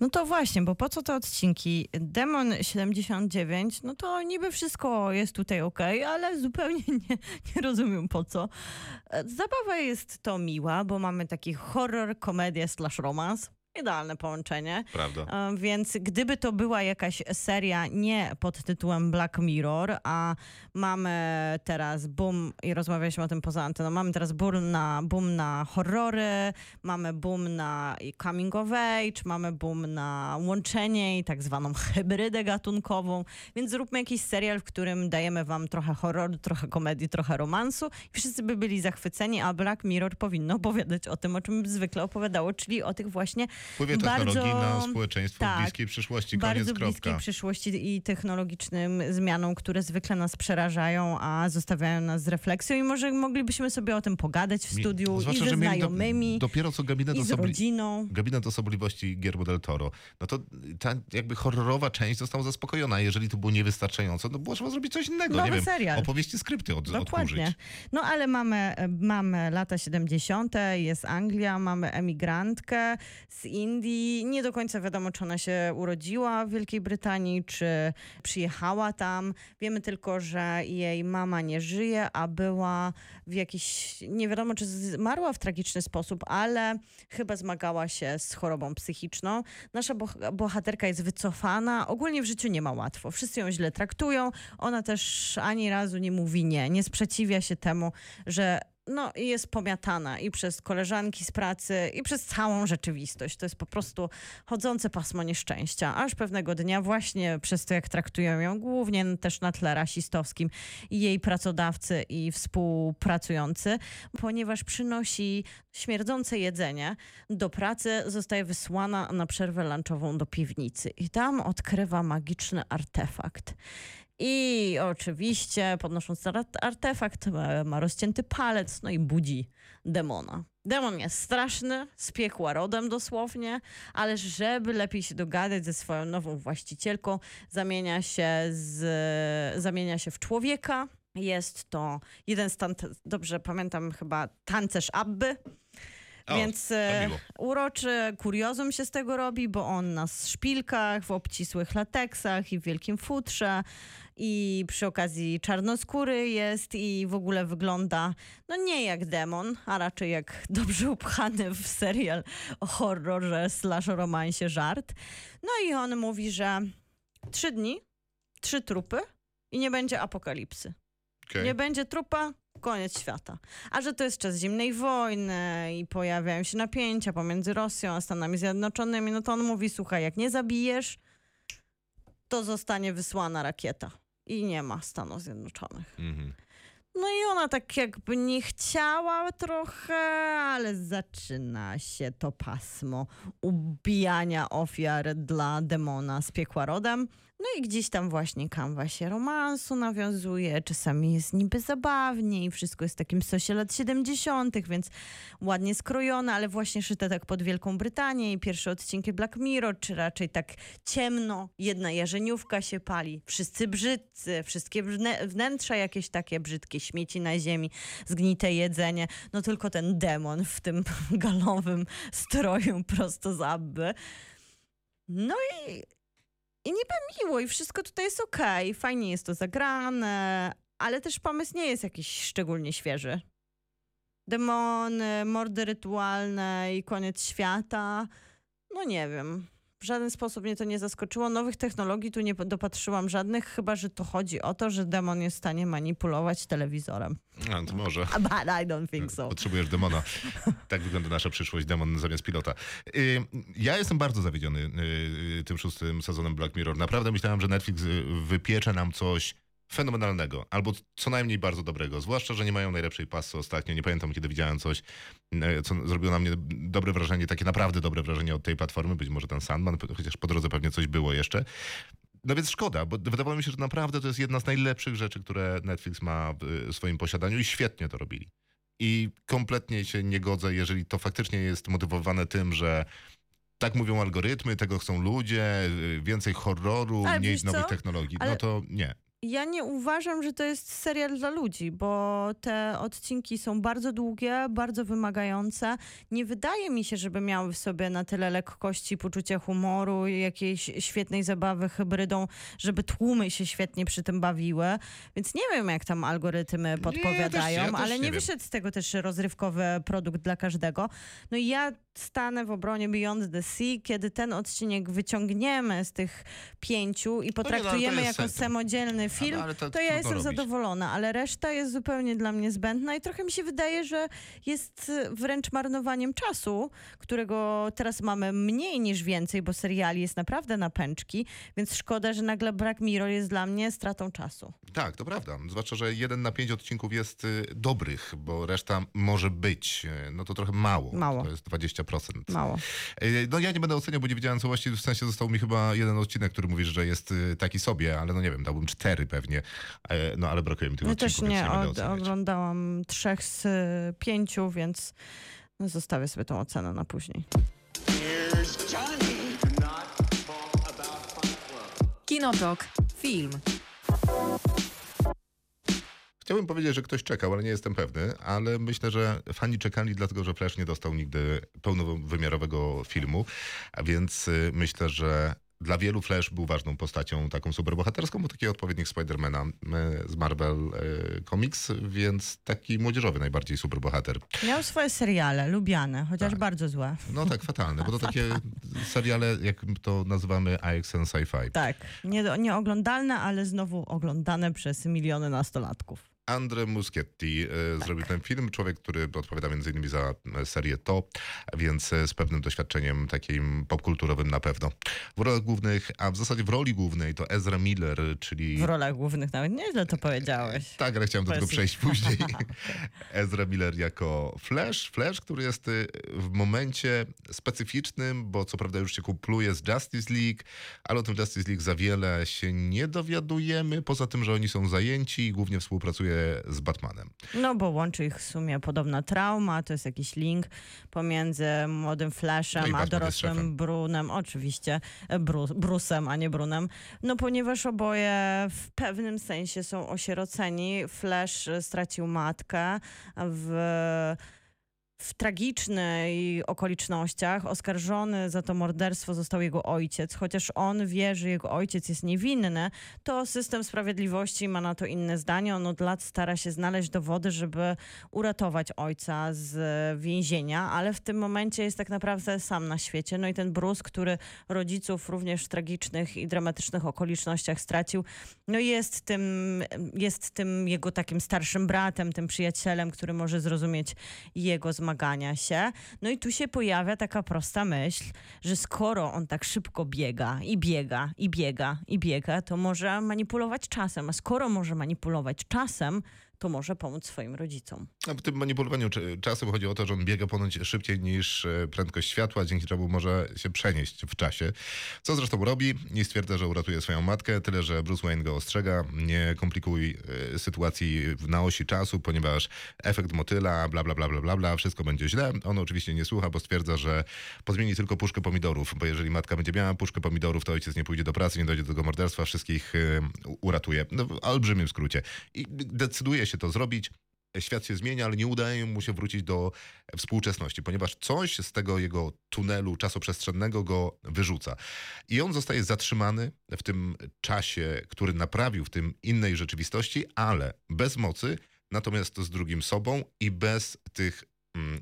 No to właśnie, bo po co te odcinki? Demon 79, no to niby wszystko jest tutaj ok, ale zupełnie <laughs> nie, nie rozumiem po co. E, Zabawa jest to miła, bo mamy taki horror, komedię slash romans. Idealne połączenie. Prawda? E, Więc gdyby to była jakaś seria nie pod tytułem Black Mirror, a mamy teraz boom, i rozmawialiśmy o tym poza anteną, mamy teraz boom na, boom na horrory, mamy boom na coming of age, mamy boom na łączenie i tak zwaną hybrydę gatunkową, więc zróbmy jakiś serial, w którym dajemy wam trochę horroru, trochę komedii, trochę romansu i wszyscy by byli zachwyceni, a Black Mirror powinno opowiadać o tym, o czym zwykle opowiadało, czyli o tych właśnie Wpływie technologii bardzo- na społeczeństwo tak, w bliskiej przyszłości. bardzo Koniec, bliskiej kropka. przyszłości i technologicznym zmianom, które zwykle nas przerażają, a zostawiają nas z refleksją i może moglibyśmy sobie o tym pogadać w Mi- studiu zwłaszcza, i ze mieli do- znajomymi, dopiero co gabinet i z osobli- rodziną. Gabinet Osobliwości Guillermo del Toro, no to ta jakby horrorowa część została zaspokojona. Jeżeli to było niewystarczająco, no było trzeba zrobić coś innego. Nowy nie wiem, serial. opowieści, skrypty od, Dokładnie. odkurzyć. No ale mamy, mamy lata 70., jest Anglia, mamy emigrantkę z Indii. Nie do końca wiadomo, czy ona się urodziła w Wielkiej Brytanii, czy przyjechała tam. Wiemy tylko, że jej mama nie żyje, a była w jakiś, nie wiadomo, czy zmarła w tragiczny sposób, ale chyba zmagała się z chorobą psychiczną. Nasza boh- bohaterka jest wycofana. Ogólnie w życiu nie ma łatwo. Wszyscy ją źle traktują. Ona też ani razu nie mówi nie. Nie sprzeciwia się temu, że no, jest pomiatana i przez koleżanki z pracy, i przez całą rzeczywistość. To jest po prostu chodzące pasmo nieszczęścia. Aż pewnego dnia właśnie przez to, jak traktują ją, głównie też na tle rasistowskim, i jej pracodawcy i współpracujący, ponieważ przynosi śmierdzące jedzenie do pracy, zostaje wysłana na przerwę lunchową do piwnicy i tam odkrywa magiczny artefakt. I oczywiście, podnosząc artefakt, ma, rozcięty palec, no i budzi demona. Demon jest straszny, z piekła rodem dosłownie, ale żeby lepiej się dogadać ze swoją nową właścicielką, zamienia się, z, zamienia się w człowieka. Jest to jeden z dobrze pamiętam chyba tancerz Abby. O, Więc e, uroczy kuriozum się z tego robi, bo on na szpilkach, w obcisłych lateksach i w wielkim futrze i przy okazji czarnoskóry jest i w ogóle wygląda no nie jak demon, a raczej jak <laughs> dobrze upchany w serial o horrorze slash romansie żart. No i on mówi, że trzy dni, trzy trupy i nie będzie apokalipsy. Okej. Nie będzie trupa, koniec świata. A że to jest czas zimnej wojny i pojawiają się napięcia pomiędzy Rosją a Stanami Zjednoczonymi, no to on mówi, słuchaj, jak nie zabijesz, to zostanie wysłana rakieta. I nie ma Stanów Zjednoczonych. Mhm. No i ona tak jakby nie chciała trochę, ale zaczyna się to pasmo ubijania ofiar dla demona z piekła rodem. No i gdzieś tam właśnie kanwa się romansu nawiązuje, czasami jest niby zabawnie i wszystko jest w takim sosie lat 70., więc ładnie skrojone, ale właśnie szyte tak pod Wielką Brytanię i pierwsze odcinki Black Mirror, czy raczej tak ciemno, jedna jarzeniówka się pali, wszyscy brzydcy, wszystkie wnę- wnętrza jakieś takie brzydkie, śmieci na ziemi, zgnite jedzenie, no tylko ten demon w tym <laughs> galowym stroju prosto z Abby. No i, i niby miło i wszystko tutaj jest okej, fajnie jest to zagrane, ale też pomysł nie jest jakiś szczególnie świeży. Demony, mordy rytualne i koniec świata. No nie wiem. W żaden sposób mnie to nie zaskoczyło. Nowych technologii tu nie dopatrzyłam żadnych, chyba że to chodzi o to, że demon jest w stanie manipulować telewizorem. A, to może. <laughs> But I don't think so. Potrzebujesz demona. Tak wygląda nasza przyszłość, demon zamiast pilota. Y, Ja jestem bardzo zawiedziony y, tym szóstym sezonem Black Mirror. Naprawdę myślałem, że Netflix y, wypiecze nam coś fenomenalnego, albo co najmniej bardzo dobrego. Zwłaszcza, że nie mają najlepszej pasy ostatnio. Nie pamiętam, kiedy widziałem coś, y, co zrobiło na mnie dobre wrażenie, takie naprawdę dobre wrażenie od tej platformy. Być może ten Sandman, chociaż po drodze pewnie coś było jeszcze. No więc szkoda, bo wydawało mi się, że naprawdę to jest jedna z najlepszych rzeczy, które Netflix ma w swoim posiadaniu i świetnie to robili. I kompletnie się nie godzę, jeżeli to faktycznie jest motywowane tym, że tak mówią algorytmy, tego chcą ludzie, y, więcej horroru, Ale mniej nowych co? technologii. Ale- No to nie. Ja nie uważam, że to jest serial dla ludzi, bo te odcinki są bardzo długie, bardzo wymagające. Nie wydaje mi się, żeby miały w sobie na tyle lekkości, poczucia humoru i jakiejś świetnej zabawy hybrydą, żeby tłumy się świetnie przy tym bawiły. Więc nie wiem, jak tam algorytmy podpowiadają, też- ja też ale nie nie wyszedł z tego też rozrywkowy produkt dla każdego. No i ja stanę w obronie Beyond the Sea, kiedy ten odcinek wyciągniemy z tych pięciu i potraktujemy No jest jako sen- samodzielny film, ale to to ja jestem robić. zadowolona, ale reszta jest zupełnie dla mnie zbędna i trochę mi się wydaje, że jest y, wręcz marnowaniem czasu, którego teraz mamy mniej niż więcej, bo seriali jest naprawdę na pęczki, więc szkoda, że nagle Black Mirror jest dla mnie stratą czasu. Tak, to prawda. Zwłaszcza, że jeden na pięć odcinków jest y, dobrych, bo reszta może być. y, No to trochę mało. Mało. To jest 20%. Mało. No ja nie będę oceniał, bo nie wiedziałem całości. W sensie został mi chyba jeden odcinek, który mówisz, że jest taki sobie, ale no nie wiem, dałbym cztery pewnie. E, No ale brakuje mi tych Ja odcinków, też nie, więc nie od, oglądałam trzech z y, pięciu, więc zostawię sobie tą ocenę na później. Kinotok. Film. Chciałbym powiedzieć, że ktoś czekał, ale nie jestem pewny, ale myślę, że fani czekali dlatego, że Flash nie dostał nigdy pełnowymiarowego filmu, a więc y, myślę, że dla wielu Flash był ważną postacią taką superbohaterską, bo taki odpowiednik Spidermana y, z Marvel y, Comics, więc taki młodzieżowy najbardziej superbohater. Miał swoje seriale, lubiane, chociaż Tak. bardzo złe. No tak, fatalne, bo to takie <laughs> seriale, jak to nazywamy AXN Sci-Fi. Tak, nie, nieoglądalne, ale znowu oglądane przez miliony nastolatków. Andre Muschietti e, zrobił ten film. Człowiek, który odpowiada między innymi za e, serię To, więc e, z pewnym doświadczeniem takim popkulturowym na pewno. W rolach głównych, a w zasadzie w roli głównej to Ezra Miller, czyli... W rolach głównych nawet nieźle to powiedziałeś. Tak, ale chciałem do tego przejść później. <laughs> <laughs> Ezra Miller jako Flash. Flash, który jest w momencie specyficznym, bo co prawda już się kupluje z Justice League, ale o tym Justice League za wiele się nie dowiadujemy, poza tym, że oni są zajęci i głównie współpracuje z Batmanem. No bo łączy ich w sumie podobna trauma, to jest jakiś link pomiędzy młodym No Flashem a Batman jest dorosłym. Brunem, oczywiście, e, Bru, Brusem, a nie Brunem, no ponieważ oboje w pewnym sensie są osieroceni. Flash e, stracił matkę w w tragicznych okolicznościach oskarżony za to morderstwo został jego ojciec. Chociaż on wie, że jego ojciec jest niewinny, to system sprawiedliwości ma na to inne zdanie. On od lat stara się znaleźć dowody, żeby uratować ojca z więzienia, ale w tym momencie jest tak naprawdę sam na świecie. No i ten Bruce, który rodziców również w tragicznych i dramatycznych okolicznościach stracił, no jest tym, jest tym jego takim starszym bratem, tym przyjacielem, który może zrozumieć jego zmagania się. No i tu się pojawia taka prosta myśl, że skoro on tak szybko biega i biega i biega i biega, to może manipulować czasem. A skoro może manipulować czasem, to może pomóc swoim rodzicom. A w tym manipulowaniu czasem chodzi o to, że on biega ponoć szybciej niż e, prędkość światła, dzięki czemu może się przenieść w czasie. Co zresztą robi i stwierdza, że uratuje swoją matkę, tyle że Bruce Wayne go ostrzega, nie komplikuj e, sytuacji na osi czasu, ponieważ efekt motyla, bla, bla, bla, bla, bla, bla, wszystko będzie źle. On oczywiście nie słucha, bo stwierdza, że podmieni tylko puszkę pomidorów, bo jeżeli matka będzie miała puszkę pomidorów, to ojciec nie pójdzie do pracy, nie dojdzie do tego morderstwa, wszystkich e, uratuje. No, w olbrzymim skrócie. I decyduje to zrobić. Świat się zmienia, ale nie udaje mu się wrócić do współczesności, ponieważ coś z tego jego tunelu czasoprzestrzennego go wyrzuca. I on zostaje zatrzymany w tym czasie, który naprawił w tym innej rzeczywistości, ale bez mocy, natomiast z drugim sobą i bez tych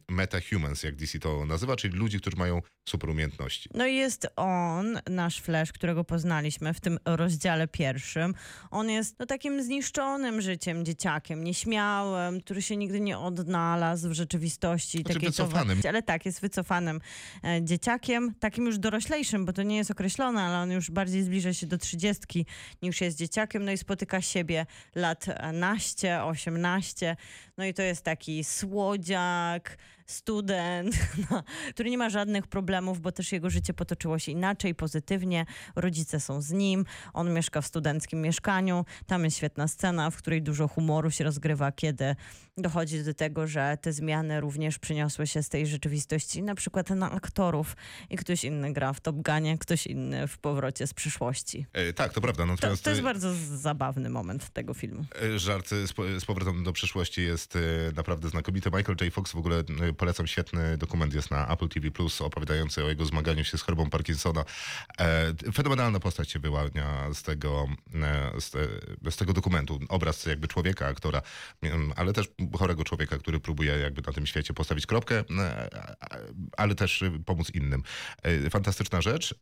metahumans, jak DC to nazywa, czyli ludzi, którzy mają superumiejętności. No i jest on, nasz Flash, którego poznaliśmy w tym rozdziale pierwszym. On jest no, takim zniszczonym życiem dzieciakiem, nieśmiałym, który się nigdy nie odnalazł w rzeczywistości. Znaczy takiej wycofanym. Ale tak, jest wycofanym e, dzieciakiem, takim już doroślejszym, bo to nie jest określone, ale on już bardziej zbliża się do trzydziestki niż jest dzieciakiem, no i spotyka siebie lat naście, 18, no i to jest taki słodziak, как student, <laughs> no, który nie ma żadnych problemów, bo też jego życie potoczyło się inaczej, pozytywnie. Rodzice są z nim, on mieszka w studenckim mieszkaniu. Tam jest świetna scena, w której dużo humoru się rozgrywa, kiedy dochodzi do tego, że te zmiany również przyniosły się z tej rzeczywistości, na przykład na aktorów i ktoś inny gra w Top Gunie, ktoś inny w Powrocie z przyszłości. E, tak, to prawda. To, Natomiast to jest e, bardzo zabawny moment tego filmu. E, Żart z, z powrotem do przyszłości jest e, naprawdę znakomity. Michael J. Fox w ogóle e, polecam świetny dokument jest na Apple TV Plus opowiadający o jego zmaganiu się z chorobą Parkinsona. E, fenomenalna postać się wyłania z tego, e, z, te, z tego dokumentu. Obraz jakby człowieka, aktora, em, ale też chorego człowieka, który próbuje jakby na tym świecie postawić kropkę, e, ale też pomóc innym. Fantastyczna rzecz.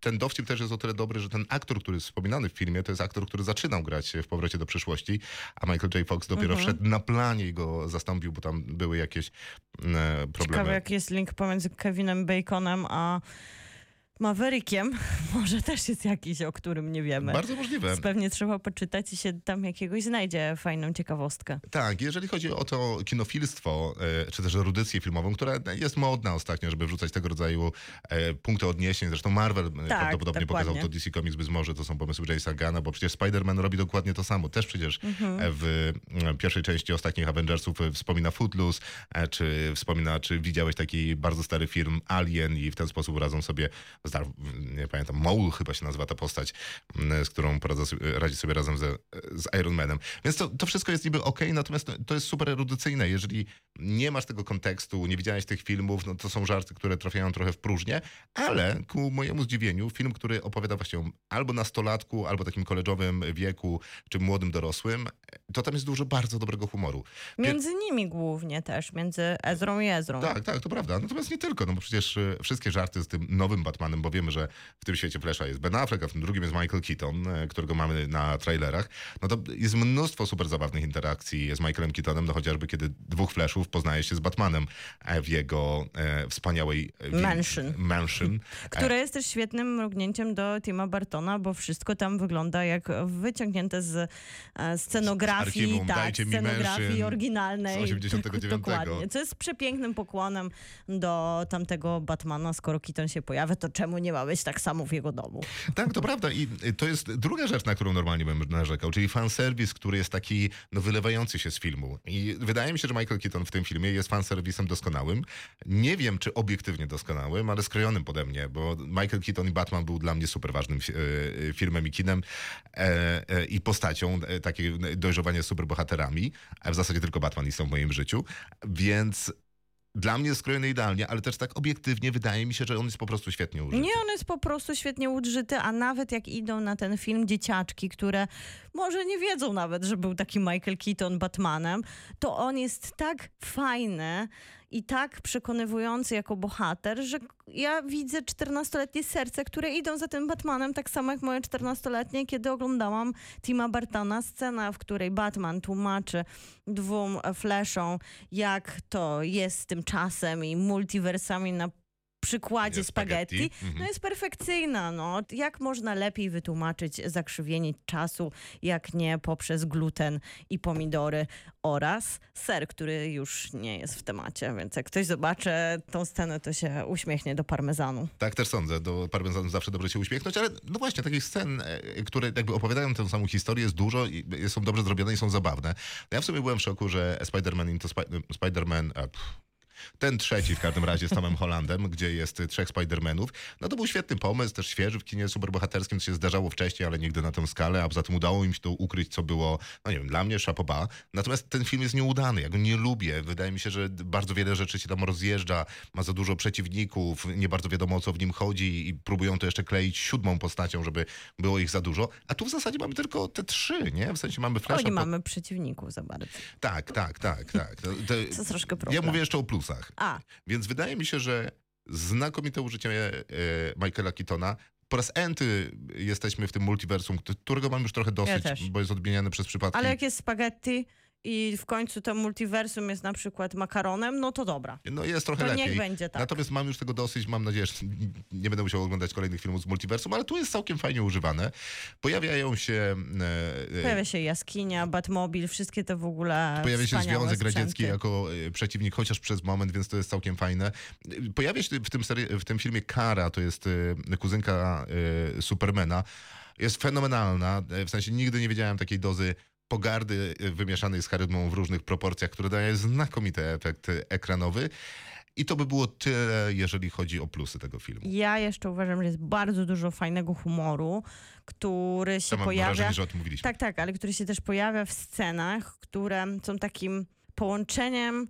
Ten dowcip też jest o tyle dobry, że ten aktor, który jest wspominany w filmie, to jest aktor, który zaczynał grać w Powrocie do przyszłości, a Michael J. Fox dopiero Mhm. wszedł na planie i go zastąpił, bo tam były jakieś e. Ciekawe, jaki jest link pomiędzy Kevinem Baconem a Maverickiem. <laughs> Może też jest jakiś, o którym nie wiemy. Bardzo możliwe. Pewnie trzeba poczytać i się tam jakiegoś znajdzie fajną ciekawostkę. Tak, jeżeli chodzi o to kinofilstwo, e, czy też erudycję filmową, która jest modna ostatnio, żeby wrzucać tego rodzaju e, punkty odniesień. Zresztą Marvel e, prawdopodobnie dokładnie. pokazał to DC Comics, być może to są pomysły Jamesa Gana, bo przecież Spider-Man robi dokładnie to samo. Też przecież Mhm. w pierwszej części ostatnich Avengersów wspomina Footloose, czy wspomina, czy widziałeś taki bardzo stary film Alien i w ten sposób radzą sobie, zdar- nie pamiętam, Maul chyba się nazywa ta postać, m, z którą radzi sobie razem ze, z Iron Manem. Więc to, to wszystko jest niby okej, natomiast to, jest super erudycyjne. Jeżeli nie masz tego kontekstu, nie widziałeś tych filmów, no to są żarty, które trafiają trochę w próżnię, ale ku mojemu zdziwieniu film, który opowiada właśnie o albo nastolatku, albo takim koleżowym wieku, czy młodym dorosłym, to tam jest dużo bardzo dobrego humoru. Między nimi głównie też, między Ezrą i Ezrą. Tak, tak, to prawda. Natomiast nie tylko, no bo przecież e, wszystkie żarty z tym nowym Batmanem, bo wiemy, że w tym świecie Flasha jest Ben Affleck, a w tym drugim jest Michael Keaton, e, którego mamy na trailerach. No to jest mnóstwo super zabawnych interakcji z Michaelem Keatonem, no chociażby kiedy dwóch Flashów poznaje się z Batmanem e, w jego e, wspaniałej e, Mansion. mansion. <laughs> Które jest też świetnym mrugnięciem do Tima Bartona, bo wszystko tam wygląda jak wyciągnięte z scenografii, archiwum, tak, scenografii oryginalnej. z 89. <laughs> Dokładnie. Co jest przepięknym pokłonem do tamtego Batmana. Skoro Keaton się pojawia, to czemu nie ma być tak samo w jego domu? Tak, to prawda. I y, to jest druga rzecz, na którą normalnie bym narzekał, czyli fanserwis, który jest taki no, wylewający się z filmu. I wydaje mi się, że Michael Keaton w tym filmie jest fanserwisem doskonałym. Nie wiem, czy obiektywnie doskonałym, ale skrojonym pode mnie, bo Michael Keaton i Batman był dla mnie super ważnym fi- y, filmem i kinem e, e, i postacią, e, takie dojrzewanie superbohaterami, a w zasadzie tylko Batman istniał w moim życiu, więc dla mnie skrojony idealnie, ale też tak obiektywnie wydaje mi się, że on jest po prostu świetnie użyty. Nie, on jest po prostu świetnie udrzyty, a nawet jak idą na ten film dzieciaczki, które może nie wiedzą nawet, że był taki Michael Keaton Batmanem, to on jest tak fajny i tak przekonywujący jako bohater, że ja widzę 14-letnie serce, które idą za tym Batmanem, tak samo jak moje 14-letnie, kiedy oglądałam Tima Bartona, scena, w której Batman tłumaczy dwóm Flashom, jak to jest z tym czasem i multiversami na przykładzie spaghetti, spaghetti, mhm. no jest perfekcyjna. No. Jak można lepiej wytłumaczyć zakrzywienie czasu, jak nie poprzez gluten i pomidory oraz ser, który już nie jest w temacie. Więc jak ktoś zobaczy tą scenę, to się uśmiechnie do parmezanu. Tak też sądzę. Do parmezanu zawsze dobrze się uśmiechnąć, ale no właśnie, takich scen, e, które jakby opowiadają tę samą historię jest dużo i są dobrze zrobione i są zabawne. No ja w sumie byłem w szoku, że Spider-Man Into Spi- Spider-Man... ten trzeci w każdym razie z Tomem Hollandem, gdzie jest trzech Spider-Manów. No to był świetny pomysł, też świeży w kinie superbohaterskim, co się zdarzało wcześniej, ale nigdy na tę skalę, a poza tym udało im się to ukryć, co było, no nie wiem, dla mnie szapoba. Natomiast ten film jest nieudany, ja go nie lubię. Wydaje mi się, że bardzo wiele rzeczy się tam rozjeżdża, ma za dużo przeciwników, nie bardzo wiadomo o co w nim chodzi i próbują to jeszcze kleić siódmą postacią, żeby było ich za dużo. A tu w zasadzie mamy tylko te trzy, nie? W sensie mamy O, Flasha. po- mamy przeciwników za bardzo. Tak, tak, tak, tak. To, to... To jest troszkę Ja problem. mówię jeszcze o A, Więc wydaje mi się, że znakomite użycie e, Michaela Keatona. Po raz enty jesteśmy w tym multiversum, którego mam już trochę dosyć, też. bo jest odmieniany przez przypadki. ale jak jest spaghetti i w końcu to multiversum jest na przykład makaronem, no to dobra. No jest trochę To lepiej. niech będzie tak. Natomiast mam już tego dosyć, mam nadzieję, że nie będę musiał oglądać kolejnych filmów z multiversum, ale tu jest całkiem fajnie używane. Pojawiają się... e, e, Pojawia się jaskinia, Batmobil, wszystkie te w ogóle Pojawia się Związek Radziecki sprzęty. jako e, przeciwnik, chociaż przez moment, więc to jest całkiem fajne. Pojawia się w tym, seri- w tym filmie Kara, to jest e, kuzynka Supermana. Jest fenomenalna, w sensie nigdy nie wiedziałem takiej dozy pogardy e, wymieszanej z charyzmą w różnych proporcjach, które daje znakomity efekt e, ekranowy. I to by było tyle, jeżeli chodzi o plusy tego filmu. Ja jeszcze uważam, że jest bardzo dużo fajnego humoru, który się mam pojawia. wrażenie, że o tym mówiliśmy. Tak, tak, ale który się też pojawia w scenach, które są takim połączeniem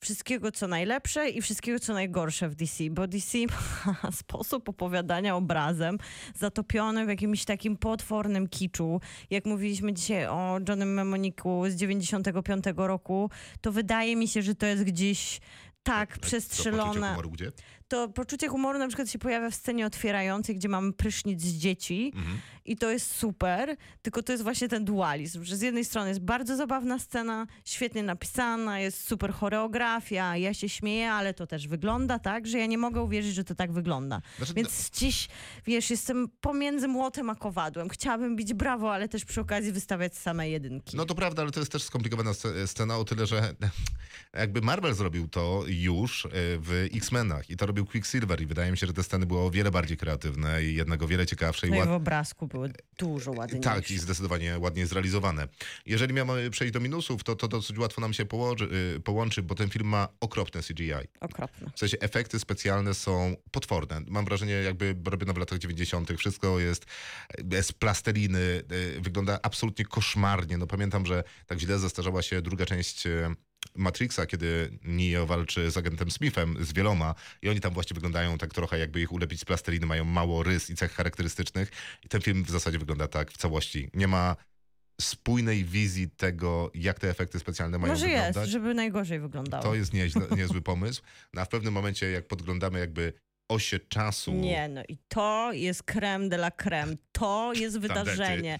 wszystkiego, co najlepsze i wszystkiego, co najgorsze w DC, bo DC <laughs> ma sposób opowiadania obrazem zatopiony w jakimś takim potwornym kiczu. Jak mówiliśmy dzisiaj o Johnem Memoniku z 95 roku, to wydaje mi się, że to jest gdzieś tak To poczucie przestrzelone. humoru gdzie? To poczucie humoru na przykład się pojawia w scenie otwierającej, gdzie mamy prysznic z dzieci Mhm. i to jest super, tylko to jest właśnie ten dualizm, że z jednej strony jest bardzo zabawna scena, świetnie napisana, jest super choreografia, ja się śmieję, ale to też wygląda tak, że ja nie mogę uwierzyć, że to tak wygląda. Znaczy, Więc gdzieś, wiesz, jestem pomiędzy młotem a kowadłem. Chciałabym bić brawo, ale też przy okazji wystawiać same jedynki. No to prawda, ale to jest też skomplikowana sce- scena o tyle, że <laughs> jakby Marvel zrobił to już e, w X-Menach i to robił Quicksilver i wydaje mi się, że te sceny były o wiele bardziej kreatywne i jednak o wiele ciekawsze no i w ład... obrazku były dużo ładniejsze. Tak, i zdecydowanie ładnie zrealizowane. Jeżeli miamy przejść do minusów, to to dosyć łatwo nam się położy, y, połączy, bo ten film ma okropne CGI. Okropne. W sensie efekty specjalne są potworne. Mam wrażenie, jakby robione w latach 90. Wszystko jest z plasteliny, e, wygląda absolutnie koszmarnie. No pamiętam, że tak źle zestarzała się druga część e, Matrixa, kiedy Neo walczy z agentem Smithem, z wieloma i oni tam właśnie wyglądają tak trochę jakby ich ulepić z plasteliny, mają mało rys i cech charakterystycznych i ten film w zasadzie wygląda tak w całości. Nie ma spójnej wizji tego, jak te efekty specjalne mają Może wyglądać. jest, żeby najgorzej wyglądało. To jest nieźle, niezły <laughs> pomysł. No, a w pewnym momencie, jak podglądamy jakby osie czasu. Nie, no i to jest creme de la creme. To jest wydarzenie.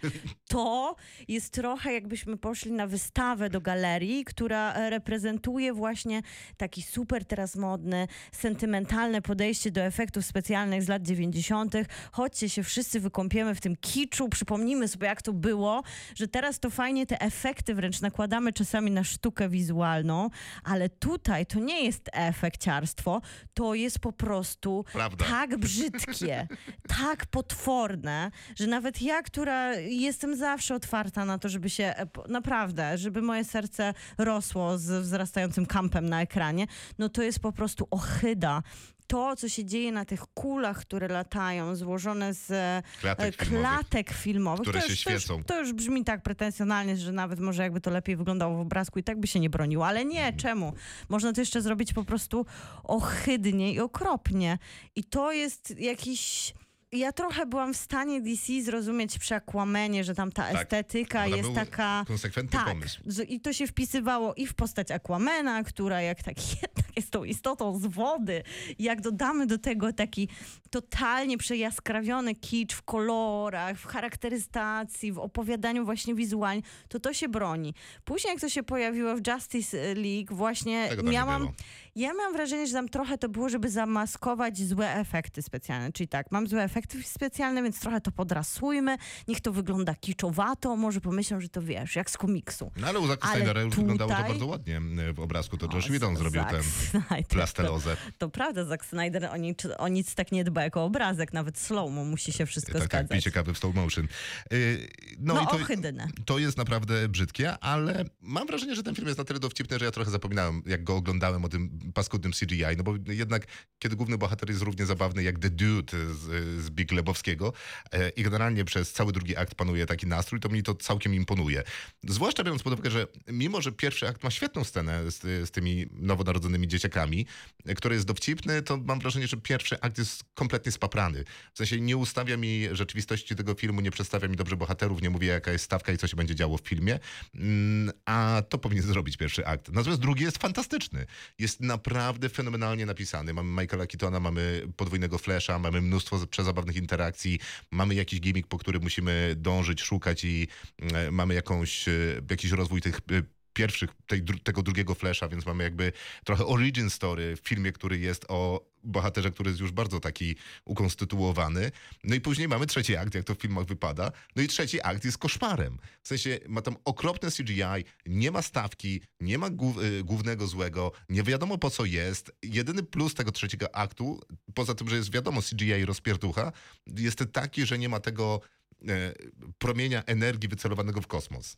To jest trochę jakbyśmy poszli na wystawę do galerii, która e, reprezentuje właśnie taki super teraz modny, sentymentalne podejście do efektów specjalnych z lat 90. Chodźcie się wszyscy wykąpiemy w tym kiczu, przypomnijmy sobie jak to było, że teraz to fajnie te efekty wręcz nakładamy czasami na sztukę wizualną, ale tutaj to nie jest efekciarstwo, to jest po prostu Prawda. tak brzydkie, <laughs> tak potworne, że nawet ja, która jestem zawsze otwarta na to, żeby się e, naprawdę, żeby moje serce rosło z wzrastającym kampem na ekranie, no to jest po prostu ohyda. To, co się dzieje na tych kulach, które latają, złożone z e, Klatek filmowych. klatek filmowych, które to, się już, to, już, świecą. to już brzmi tak pretensjonalnie, że nawet może jakby to lepiej wyglądało w obrazku i tak by się nie broniło, ale nie, Mhm. czemu? Można to jeszcze zrobić po prostu ohydnie i okropnie. I to jest jakiś... Ja trochę byłam w stanie DC zrozumieć przy Aquamenie, że tam ta Tak, estetyka to jest taka... Konsekwentny Tak, pomysł. że- i to się wpisywało i w postać Aquamena, która jak tak <laughs> jednak jest tą istotą z wody. Jak dodamy do tego taki totalnie przejaskrawiony kicz w kolorach, w charakteryzacji, w opowiadaniu właśnie wizualnie, to to się broni. Później jak to się pojawiło w Justice League, właśnie miałam... Ja mam wrażenie, że tam trochę to było, żeby zamaskować złe efekty specjalne. Czyli tak, mam złe efekty specjalne, więc trochę to podrasujmy. Niech to wygląda kiczowato. Może pomyślą, że to wiesz, jak z komiksu. No ale u Zacka Ale Snydera już wyglądało to tutaj- bardzo ładnie m, w obrazku. To Josh Whedon zrobił Zack ten Snyder, plastelozę. To, to prawda, Zack Snyder o nic, o nic tak nie dba jako obrazek. Nawet slow-mo musi się wszystko Tak, tak, zgadzać. picie kawy w stop motion. Yy, No, no i to, ohydne. to jest naprawdę brzydkie, ale mam wrażenie, że ten film jest na tyle dowcipny, że ja trochę zapominałem, jak go oglądałem o tym paskudnym CGI, no bo jednak kiedy główny bohater jest równie zabawny jak The Dude z, z Big Lebowskiego e, i generalnie przez cały drugi akt panuje taki nastrój, to mi to całkiem imponuje. Zwłaszcza biorąc pod uwagę, że mimo, że pierwszy akt ma świetną scenę z, z tymi nowonarodzonymi dzieciakami, e, który jest dowcipny, to mam wrażenie, że pierwszy akt jest kompletnie spaprany. W sensie nie ustawia mi rzeczywistości tego filmu, nie przedstawia mi dobrze bohaterów, nie mówi jaka jest stawka i co się będzie działo w filmie, Mm, a to powinien zrobić pierwszy akt. Natomiast drugi jest fantastyczny. Jest naprawdę fenomenalnie napisany. Mamy Michaela Keatona, mamy podwójnego Flasha, mamy mnóstwo przezabawnych interakcji, mamy jakiś gimmick, po który musimy dążyć, szukać i e, mamy jakąś, e, jakiś rozwój tych e, pierwszych, tej, tego drugiego Flasha, więc mamy jakby trochę origin story w filmie, który jest o bohaterze, który jest już bardzo taki ukonstytuowany. No i później mamy trzeci akt, jak to w filmach wypada. No i trzeci akt jest koszmarem. W sensie ma tam okropne CGI, nie ma stawki, nie ma y, głównego złego, nie wiadomo po co jest. Jedyny plus tego trzeciego aktu, poza tym, że jest wiadomo CGI rozpierducha, jest taki, że nie ma tego e, promienia energii wycelowanego w kosmos.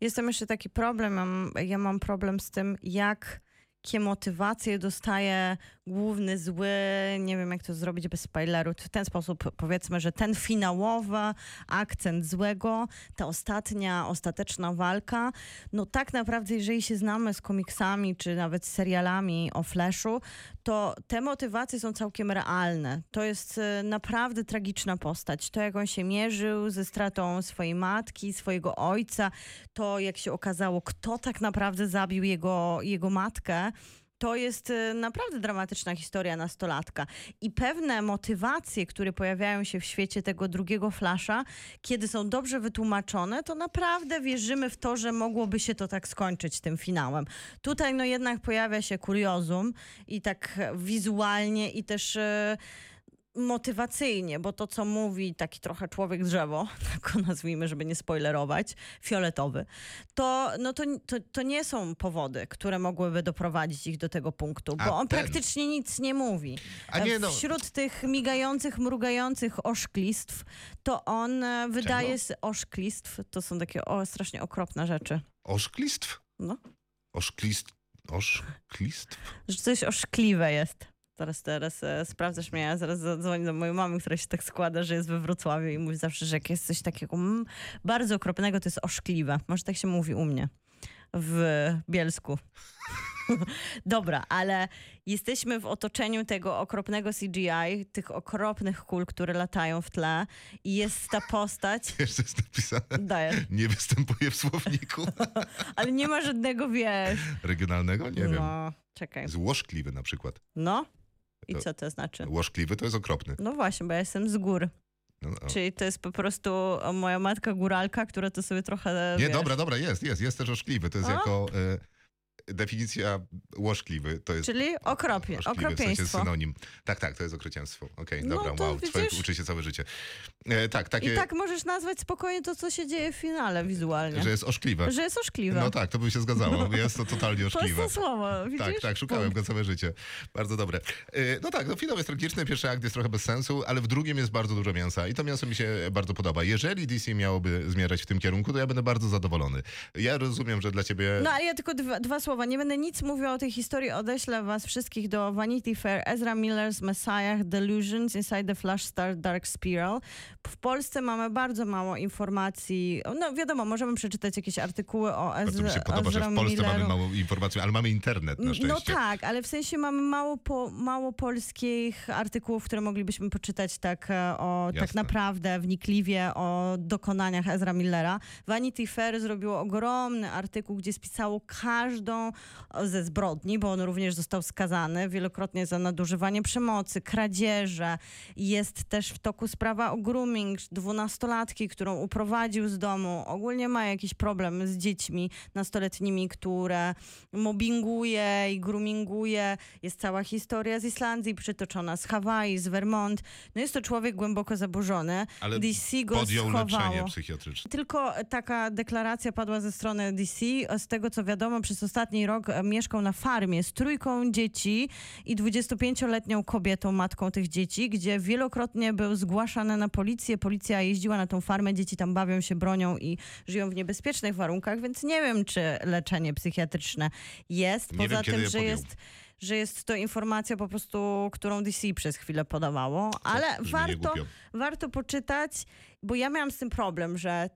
Jest tam jeszcze taki problem, ja mam problem z tym, jak jakie motywacje dostaje główny zły, nie wiem jak to zrobić bez spoileru, w ten sposób powiedzmy, że ten finałowy akcent złego, ta ostatnia, ostateczna walka, no tak naprawdę jeżeli się znamy z komiksami, czy nawet serialami o Flashu, to te motywacje są całkiem realne. To jest e, naprawdę tragiczna postać. To jak on się mierzył ze stratą swojej matki, swojego ojca, to jak się okazało, kto tak naprawdę zabił jego, jego matkę, to jest e, naprawdę dramatyczna historia nastolatka. I pewne motywacje, które pojawiają się w świecie tego drugiego flasza, kiedy są dobrze wytłumaczone, to naprawdę wierzymy w to, że mogłoby się to tak skończyć tym finałem. Tutaj no jednak pojawia się kuriozum i tak wizualnie i też... e, motywacyjnie, bo to, co mówi taki trochę człowiek drzewo, <laughs> tak go nazwijmy, żeby nie spoilerować, fioletowy, to, no to, to, to nie są powody, które mogłyby doprowadzić ich do tego punktu, A bo on ten- praktycznie nic nie mówi. A nie, no- Wśród tych migających, mrugających oszklistw, to on e, wydaje... s- Oszklistw, to są takie o, strasznie okropne rzeczy. Oszklistw? No. Oszklist... Oszklistw? Że coś oszkliwe jest. Teraz, teraz e, sprawdzasz mnie, ja zaraz zadzwonię do mojej mamy, która się tak składa, że jest we Wrocławiu i mówi zawsze, że jak jest coś takiego mm, bardzo okropnego, to jest oszkliwe. Może tak się mówi u mnie w Bielsku. <laughs> Dobra, ale jesteśmy w otoczeniu tego okropnego CGI, tych okropnych kul, które latają w tle i jest ta postać. <laughs> Wiesz, co jest napisane? Daję. Nie występuje w słowniku <laughs> Ale nie ma żadnego, wiesz. regionalnego? Nie wiem. no, czekaj. Jest łoszkliwy na przykład. No. I To- co to znaczy? Łoszkliwy to jest okropny. No właśnie, bo ja jestem z gór. No. Czyli to jest po prostu moja matka góralka, która to sobie trochę. Nie, wiesz, dobra, dobra, jest, jest, jest też oszkliwy. To jest A? jako e, definicja łoszkliwy. To jest Czyli okropie, oszkliwy, w sensie okropieństwo. synonim. Tak, tak, to jest okrucieństwo. Okej, No dobra, wow, człowiek widzisz? uczy się całe życie. E, tak, takie, I tak możesz nazwać spokojnie to, co się dzieje w finale wizualnie. że jest oszkliwe. Że jest oszkliwe. No tak, to by się zgadzało. Jest to totalnie <laughs> oszkliwe. to słowo, widzisz? Tak, tak, szukałem go całe życie. Bardzo dobre. E, No tak, no finał jest tragiczny, pierwszy akt jest trochę bez sensu, ale w drugim jest bardzo dużo mięsa i to mięso mi się bardzo podoba. Jeżeli DC miałoby zmierzać w tym kierunku, to ja będę bardzo zadowolony. Ja rozumiem, że dla ciebie... No ale ja tylko dwa, dwa słowa. Nie będę nic mówiła o tej historii. Odeślę was wszystkich do Vanity Fair, Ezra Miller's Messiah, Delusions, Inside the Flash Star Dark Spiral. W Polsce mamy bardzo mało informacji. No wiadomo, możemy przeczytać jakieś artykuły o Bardzo Ezra, mi się podoba, że Ezra w Polsce mamy Milleru. mało informacji, ale mamy internet na szczęście. No tak, ale w sensie mamy mało, po, mało polskich artykułów, które moglibyśmy poczytać tak e, o tak naprawdę wnikliwie o dokonaniach Ezra Millera. Vanity Fair zrobiło ogromny artykuł, gdzie spisało każdą ze zbrodni, bo on również został skazany wielokrotnie za nadużywanie przemocy, kradzieże. Jest też w toku sprawa o grooming dwunastolatki, którą uprowadził z domu. Ogólnie ma jakiś problem z dziećmi nastoletnimi, które mobbinguje i groominguje. Jest cała historia z Islandii przytoczona, z Hawaii, z Vermont. No jest to człowiek głęboko zaburzony. Ale DC go Podjął leczenie schowało. psychiatryczne. Tylko taka deklaracja padła ze strony DC. Z tego co wiadomo, przez ostatni rok e, mieszkał na farmie z trójką dzieci i 25-letnią kobietą, matką tych dzieci, gdzie wielokrotnie był zgłaszany na policję. Policja jeździła na tą farmę, dzieci tam bawią się bronią i żyją w niebezpiecznych warunkach, więc nie wiem, czy leczenie psychiatryczne jest. Poza wiem, tym, że jest że jest to informacja po prostu, którą DC przez chwilę podawało, ale brzmi warto, warto poczytać, bo ja miałam z tym problem, że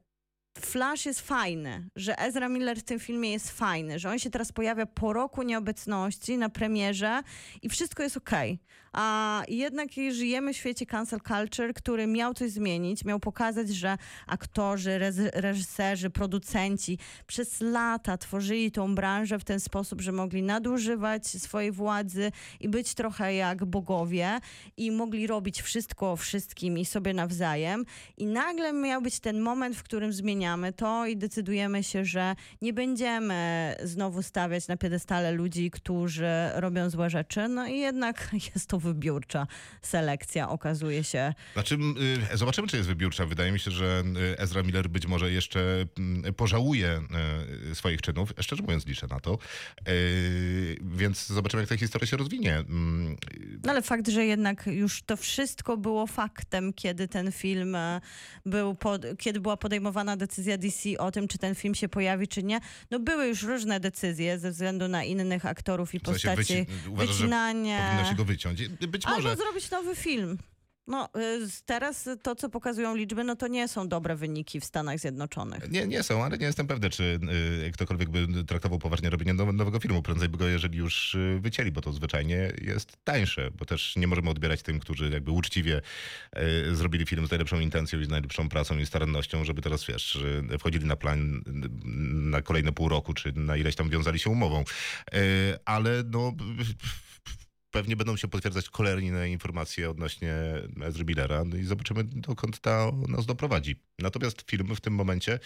Flash jest fajny, że Ezra Miller w tym filmie jest fajny, że on się teraz pojawia po roku nieobecności na premierze i wszystko jest okej. A jednak żyjemy w świecie cancel culture, który miał coś zmienić, miał pokazać, że aktorzy, reżyserzy, producenci przez lata tworzyli tą branżę w ten sposób, że mogli nadużywać swojej władzy i być trochę jak bogowie i mogli robić wszystko wszystkim i sobie nawzajem. I nagle miał być ten moment, w którym zmienili zmieniamy to i decydujemy się, że nie będziemy znowu stawiać na piedestale ludzi, którzy robią złe rzeczy. No i jednak <laughs> jest to wybiórcza selekcja, okazuje się. Znaczy, zobaczymy, czy jest wybiórcza. Wydaje mi się, że y, Ezra Miller być może jeszcze mm, pożałuje y, swoich czynów. Szczerze mówiąc, liczę na to. Więc zobaczymy, jak ta historia się rozwinie. Mm, No ale fakt, że jednak już to wszystko było faktem, kiedy ten film był, pod, kiedy była podejmowana decyzja DC o tym, czy ten film się pojawi, czy nie. No były już różne decyzje ze względu na innych aktorów i W sensie postaci. wyci- uważasz, wycinanie. Powinno się go wyciąć. Być może. Albo zrobić nowy film. No, y, teraz to, co pokazują liczby, no to nie są dobre wyniki w Stanach Zjednoczonych. Nie, nie są, ale nie jestem pewny, czy y, ktokolwiek by traktował poważnie robienie now- nowego filmu. Prędzej by go, jeżeli już y, wycięli, bo to zwyczajnie jest tańsze, bo też nie możemy odbierać tym, którzy jakby uczciwie y, zrobili film z najlepszą intencją i z najlepszą pracą i starannością, żeby teraz, wiesz, wchodzili na plan na kolejne pół roku, czy na ileś tam wiązali się umową. Y, ale no... Pewnie będą się potwierdzać kolejne informacje odnośnie Ezry Millera no i zobaczymy, dokąd ta nas doprowadzi. Natomiast film w tym momencie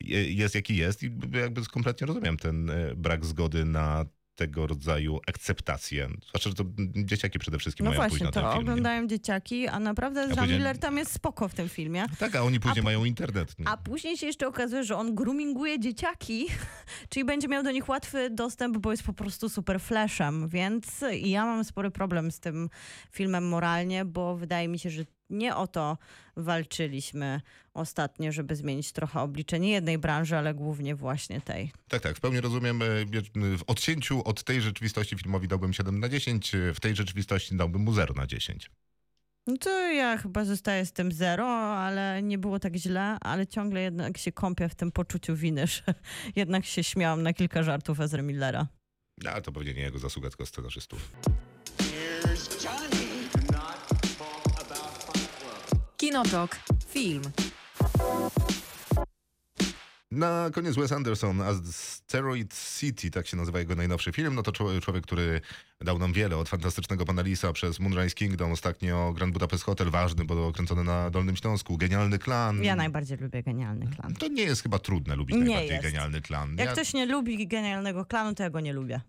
je- jest jaki jest i jakby kompletnie rozumiem ten e, brak zgody na tego rodzaju akceptację. Zwłaszcza, że to dzieciaki przede wszystkim No mają pójść właśnie, na ten to film. nie? oglądają dzieciaki, a naprawdę Ezra później- Miller tam jest spoko w tym filmie. Tak, a oni później A- mają internet. nie? A później się jeszcze okazuje, że on groominguje dzieciaki, <laughs> czyli będzie miał do nich łatwy dostęp, bo jest po prostu super flashem, więc ja mam spory problem z tym filmem moralnie, bo wydaje mi się, że nie o to walczyliśmy ostatnio, żeby zmienić trochę oblicze nie jednej branży, ale głównie właśnie tej. Tak, tak, w pełni rozumiem. e, W odcięciu od tej rzeczywistości filmowi dałbym 7 na 10, e, w tej rzeczywistości dałbym mu 0 na 10. No to ja chyba zostaję z tym zero, ale nie było tak źle, ale ciągle jednak się kąpię w tym poczuciu winy, <laughs> że jednak się śmiałam na kilka żartów Ezra Millera. No, Ale to pewnie nie jego zasługa, tylko scenarzystów. Kinotok. Film. Na koniec Wes Anderson, Asteroid City, tak się nazywa jego najnowszy film. No to człowiek, który dał nam wiele, od fantastycznego Pana Lisa przez Moonrise Kingdom, ostatnio Grand Budapest Hotel, ważny, bo okręcony na Dolnym Śląsku, Genialny Klan. Ja najbardziej lubię Genialny Klan. To nie jest chyba trudne lubić Nie najbardziej jest. Genialny Klan. Jak Ja- ktoś nie lubi Genialnego Klanu, to ja go nie lubię.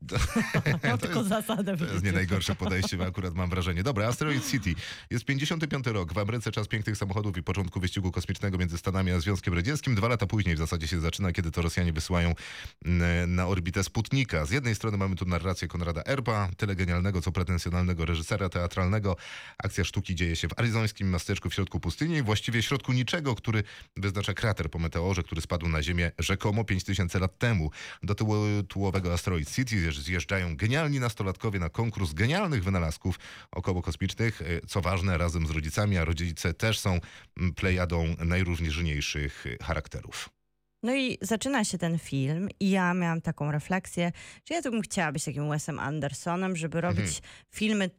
Mam <laughs> to tylko jest- zasadę. To jest nie najgorsze podejście, bo akurat mam wrażenie. Dobra, Asteroid City. Jest 55 rok. W Ameryce czas pięknych samochodów i początku wyścigu kosmicznego między Stanami a Związkiem Radzieckim. Dwa lata później w zasadzie się zaczyna, kiedy to Rosjanie wysyłają mm, na orbitę Sputnika. Z jednej strony mamy tu narrację Konrada Erba, tyle genialnego, co pretensjonalnego reżysera teatralnego. Akcja sztuki dzieje się w arizońskim miasteczku w środku pustyni, właściwie w środku niczego, który wyznacza krater po meteorze, który spadł na Ziemię rzekomo 5000 lat temu. Do tyłu- tułowego Asteroid City zjeżdż- zjeżdżają genialni nastolatkowie na konkurs genialnych wynalazków okołokosmicznych. Y, Co ważne, razem z rodzicami, a rodzice też są plejadą najróżniejszych charakterów. No i zaczyna się ten film i ja miałam taką refleksję, że ja to bym chciała być takim Wesem Andersonem, żeby robić Mhm. filmy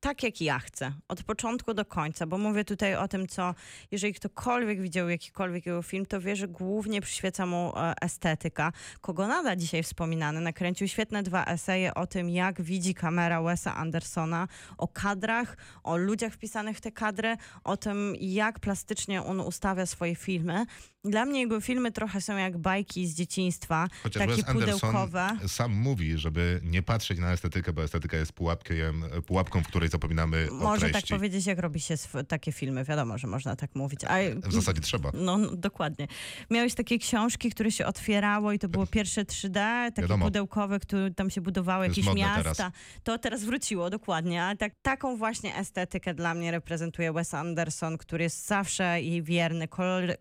tak, jak ja chcę. Od początku do końca, bo mówię tutaj o tym, co jeżeli ktokolwiek widział jakikolwiek jego film, to wie, że głównie przyświeca mu e, estetyka. Kogonada dzisiaj wspominany nakręcił świetne dwa eseje o tym, jak widzi kamera Wesa Andersona, o kadrach, o ludziach wpisanych w te kadry, o tym, jak plastycznie on ustawia swoje filmy. Dla mnie jego filmy trochę są jak bajki z dzieciństwa, Chociaż takie Wes Anderson pudełkowe. sam mówi, żeby nie patrzeć na estetykę, bo estetyka jest pułapkiem, pułapką, w której zapominamy o Może tak powiedzieć, jak robi się takie filmy. Wiadomo, że można tak mówić. A, w zasadzie trzeba. no, no, dokładnie. Miałeś takie książki, które się otwierało i to było pierwsze 3D, takie Wiadomo. pudełkowe, które tam się budowały jakieś miasta. teraz. To teraz wróciło, dokładnie. Tak, taką właśnie estetykę dla mnie reprezentuje Wes Anderson, który jest zawsze jej wierny kolor,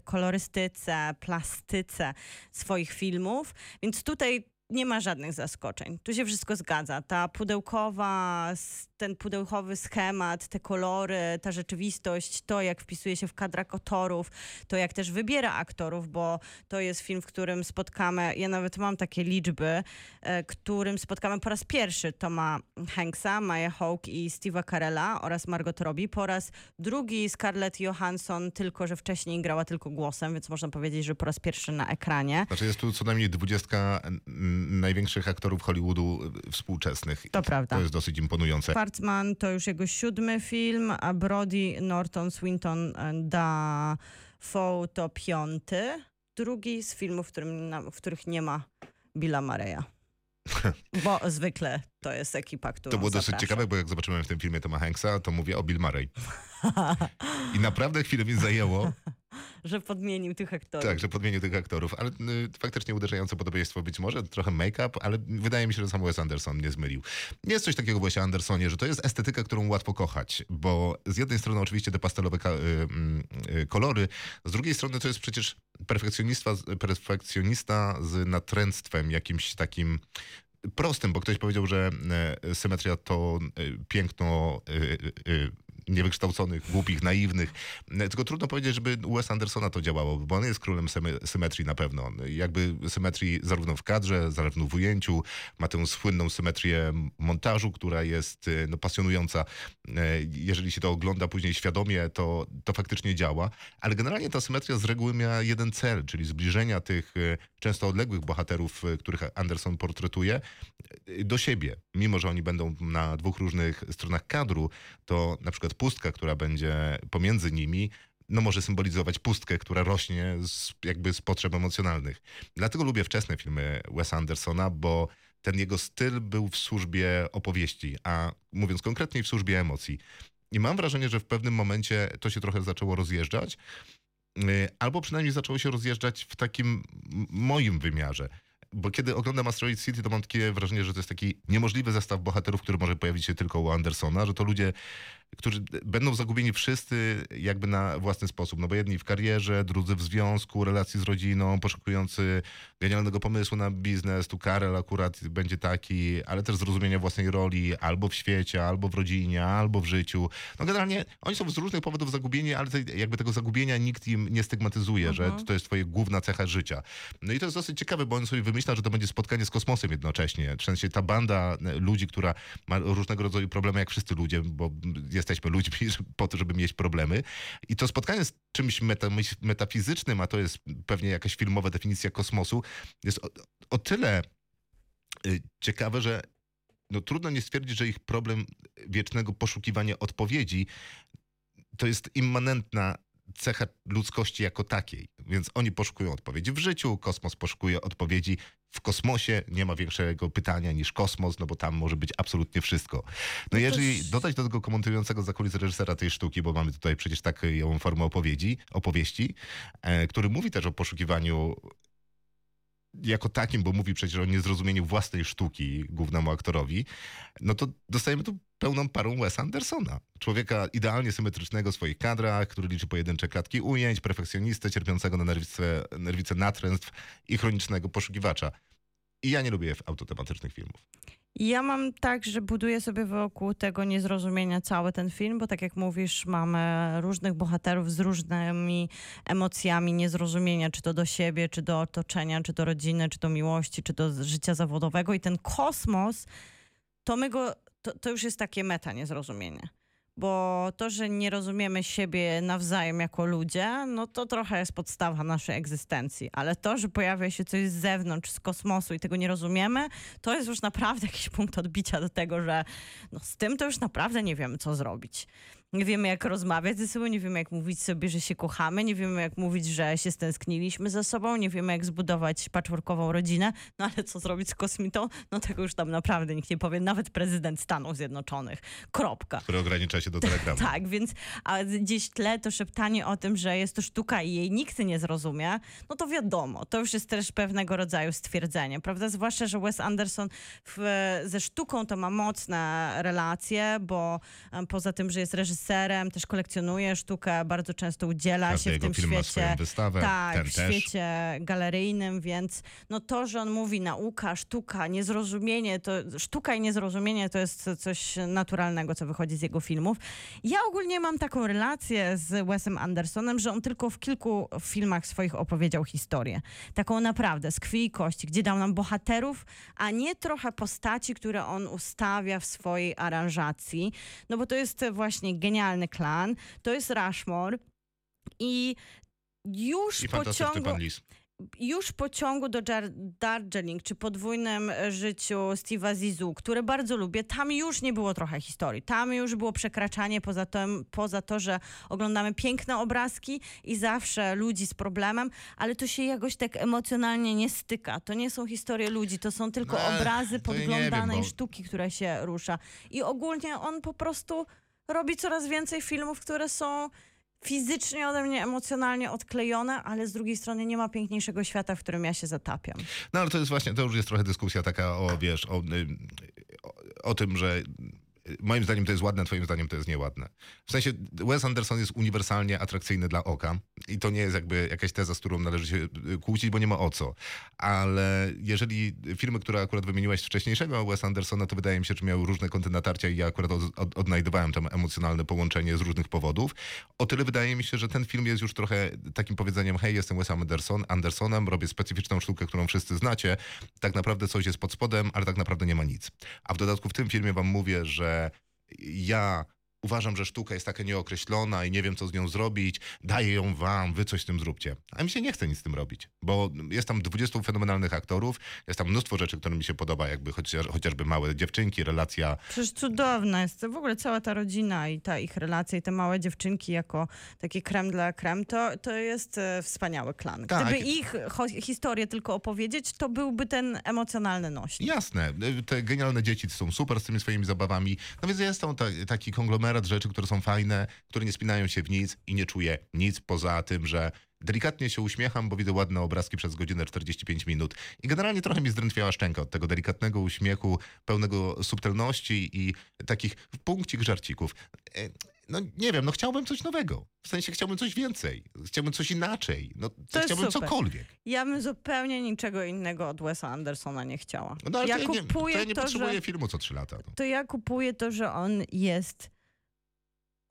kolorystyce, plastyce swoich filmów. Więc tutaj nie ma żadnych zaskoczeń. Tu się wszystko zgadza. Ta pudełkowa, ten pudełkowy schemat, te kolory, ta rzeczywistość, to jak wpisuje się w kadra aktorów, to jak też wybiera aktorów, bo to jest film, w którym spotkamy, ja nawet mam takie liczby, e, którym spotkamy po raz pierwszy Toma Hanksa, Maya Hawke i Steve'a Carella oraz Margot Robbie. Po raz drugi Scarlett Johansson, tylko że wcześniej grała tylko głosem, więc można powiedzieć, że po raz pierwszy na ekranie. Znaczy jest tu co najmniej dwudziestka największych aktorów Hollywoodu współczesnych. To prawda. To jest dosyć imponujące. Schwartzman to już jego siódmy film, a Brody Norton Swinton e, Dafoe to piąty. drugi z filmów, w, którym, w których nie ma Billa Mareya. <laughs> Bo zwykle to jest ekipa, która To było dosyć zaprasza. ciekawe, bo jak zobaczyłem w tym filmie Toma Hanksa, to mówię o Bill Murray. <laughs> I naprawdę chwilę mi zajęło, Że podmienił tych aktorów. tak, że podmienił tych aktorów, ale y, faktycznie uderzające podobieństwo być może, trochę make-up, ale wydaje mi się, że sam Wes Anderson nie zmylił. Jest coś takiego w Wesie Andersonie, że to jest estetyka, którą łatwo kochać, bo z jednej strony oczywiście te pastelowe y, mm, y, kolory, z drugiej strony to jest przecież perfekcjonista, perfekcjonista z natręctwem jakimś takim prostym, bo ktoś powiedział, że e, symetria to e, piękno e, niewykształconych, głupich, naiwnych. E, Tylko trudno powiedzieć, żeby u Wes Andersona to działało, bo on jest królem symetrii na pewno. Jakby symetrii zarówno w kadrze, zarówno w ujęciu, ma tę słynną symetrię montażu, która jest e, no, pasjonująca. E, Jeżeli się to ogląda później świadomie, to, to faktycznie działa. Ale generalnie ta symetria z reguły miała jeden cel, czyli zbliżenia tych często odległych bohaterów, których Anderson portretuje, do siebie. Mimo, że oni będą na dwóch różnych stronach kadru, to na przykład pustka, która będzie pomiędzy nimi, no może symbolizować pustkę, która rośnie z, jakby z potrzeb emocjonalnych. Dlatego lubię wczesne filmy Wesa Andersona, bo ten jego styl był w służbie opowieści, a mówiąc konkretniej w służbie emocji. I mam wrażenie, że w pewnym momencie to się trochę zaczęło rozjeżdżać, y, albo przynajmniej zaczęło się rozjeżdżać w takim moim wymiarze. Bo kiedy oglądam Asteroid City, to mam takie wrażenie, że to jest taki niemożliwy zestaw bohaterów, który może pojawić się tylko u Andersona, że to ludzie, którzy będą zagubieni wszyscy jakby na własny sposób. No bo jedni w karierze, drudzy w związku, relacji z rodziną, poszukujący genialnego pomysłu na biznes. Tu Karel akurat będzie taki, ale też zrozumienia własnej roli albo w świecie, albo w rodzinie, albo w życiu. No generalnie oni są z różnych powodów zagubieni, ale jakby tego zagubienia nikt im nie stygmatyzuje, że to jest twoja główna cecha życia. No i to jest dosyć ciekawe, bo on sobie wymyśla, że to będzie spotkanie z kosmosem jednocześnie. W sensie ta banda e, ludzi, która ma różnego rodzaju problemy, jak wszyscy ludzie, bo jesteśmy ludźmi <laughs> po to, żeby mieć problemy. I to spotkanie z czymś meta, metafizycznym, a to jest pewnie jakaś filmowa definicja kosmosu, jest o, o tyle y, ciekawe, że no, trudno nie stwierdzić, że ich problem wiecznego poszukiwania odpowiedzi to jest immanentna cecha ludzkości jako takiej. Więc oni poszukują odpowiedzi w życiu, kosmos poszukuje odpowiedzi w kosmosie. Nie ma większego pytania niż kosmos, no bo tam może być absolutnie wszystko. No No jeżeli dodać do tego komentującego za kulisy reżysera tej sztuki, bo mamy tutaj przecież taką formę opowiedzi, opowieści, e, który mówi też o poszukiwaniu jako takim, bo mówi przecież o niezrozumieniu własnej sztuki głównemu aktorowi, no to dostajemy tu pełną parą Wesa Andersona. Człowieka idealnie symetrycznego w swoich kadrach, który liczy pojedyncze klatki ujęć, perfekcjonistę cierpiącego na nerwice, nerwice natręstw i chronicznego poszukiwacza. I ja nie lubię autotematycznych filmów. Ja mam tak, że buduję sobie wokół tego niezrozumienia cały ten film, bo tak jak mówisz, mamy różnych bohaterów z różnymi emocjami niezrozumienia, czy to do siebie, czy do otoczenia, czy do rodziny, czy do miłości, czy do życia zawodowego. I ten kosmos, to my go, to, to już jest takie meta niezrozumienie. Bo to, że nie rozumiemy siebie nawzajem jako ludzie, no to trochę jest podstawa naszej egzystencji. Ale to, że pojawia się coś z zewnątrz, z kosmosu i tego nie rozumiemy, to jest już naprawdę <laughs> jakiś punkt odbicia do tego, że no z tym to już naprawdę nie wiemy, co zrobić. Nie wiemy, jak rozmawiać ze sobą, nie wiemy, jak mówić sobie, że się kochamy, nie wiemy, jak mówić, że się stęskniliśmy ze sobą, nie wiemy, jak zbudować patchworkową rodzinę, no ale co zrobić z kosmitą? No tego już tam naprawdę nikt nie powie, nawet prezydent Stanów Zjednoczonych. Kropka. Który ogranicza się do telegramu. <laughs> Tak, więc a gdzieś tle to szeptanie o tym, że jest to sztuka i jej nikt nie zrozumie, no to wiadomo, to już jest też pewnego rodzaju stwierdzenie, prawda? Zwłaszcza, że Wes Anderson w, ze sztuką to ma mocne relacje, bo em, poza tym, że jest reżyserem, też kolekcjonuje sztukę, bardzo często udziela Każdy się w tym film ma swoją świecie. wystawę, Tak, ten w też. świecie galeryjnym, więc no to, że on mówi nauka, sztuka, niezrozumienie, to sztuka i niezrozumienie to jest coś naturalnego, co wychodzi z jego filmów. Ja ogólnie mam taką relację z Wesem Andersonem, że on tylko w kilku filmach swoich opowiedział historię. Taką naprawdę z krwi i kości, gdzie dał nam bohaterów, a nie trochę postaci, które on ustawia w swojej aranżacji. No bo to jest właśnie genialny klan, to jest Rushmore i już I Lis. już po ciągu do Jar- Darjeeling, czy podwójnym e, życiu Steve'a Zissou, które bardzo lubię, tam już nie było trochę historii. Tam już było przekraczanie poza, tym, poza to, że oglądamy piękne obrazki i zawsze ludzi z problemem, ale to się jakoś tak emocjonalnie nie styka. To nie są historie ludzi, to są tylko No, obrazy ja nie wiem, podglądanej bo- sztuki, która się rusza. I ogólnie on po prostu robi coraz więcej filmów, które są fizycznie ode mnie emocjonalnie odklejone, ale z drugiej strony nie ma piękniejszego świata, w którym ja się zatapiam. No ale to jest właśnie, to już jest trochę dyskusja taka o, wiesz, o, y, o, o tym, że moim zdaniem to jest ładne, twoim zdaniem to jest nieładne. W sensie Wes Anderson jest uniwersalnie atrakcyjny dla oka i to nie jest jakby jakaś teza, z którą należy się y, kłócić, bo nie ma o co. Ale jeżeli filmy, które akurat wymieniłeś wcześniejszego Wes Andersona, to wydaje mi się, że miały różne kąty natarcia i ja akurat od, od, odnajdowałem to emocjonalne połączenie z różnych powodów. O tyle wydaje mi się, że ten film jest już trochę takim powiedzeniem, hej, jestem Wesem Anderson, Andersonem, robię specyficzną sztukę, którą wszyscy znacie, tak naprawdę coś jest pod spodem, ale tak naprawdę nie ma nic. A w dodatku w tym filmie wam mówię, że ja uważam, że sztuka jest taka nieokreślona i nie wiem, co z nią zrobić, daję ją wam, wy coś z tym zróbcie. A mi się nie chce nic z tym robić, bo jest tam 20 fenomenalnych aktorów, jest tam mnóstwo rzeczy, które mi się podoba, jakby chociaż, chociażby małe dziewczynki, relacja Przecież cudowna jest w ogóle cała ta rodzina i ta ich relacja i te małe dziewczynki jako taki krem dla krem, to, to jest e, wspaniały klan. Tak. Gdyby ich cho- historię tylko opowiedzieć, to byłby ten emocjonalny nośnik. Jasne, te genialne dzieci są super z tymi swoimi zabawami. No więc jest to ta, taki konglomerat rzeczy, które są fajne, które nie spinają się w nic i nie czuję nic poza tym, że delikatnie się uśmiecham, bo widzę ładne obrazki przez godzinę 45 minut. I generalnie trochę mi zdrętwiała szczęka od tego delikatnego uśmiechu, pełnego subtelności i takich punkcik żarcików. E, No nie wiem, no chciałbym coś nowego. W sensie chciałbym coś więcej. Chciałbym coś inaczej. No, To chciałbym super. cokolwiek. Ja bym zupełnie niczego innego od Wesa Andersona nie chciała. No, ale ja to ja nie, to kupuję ja nie to, potrzebuję że... filmu co trzy lata. No. to ja kupuję to, że on jest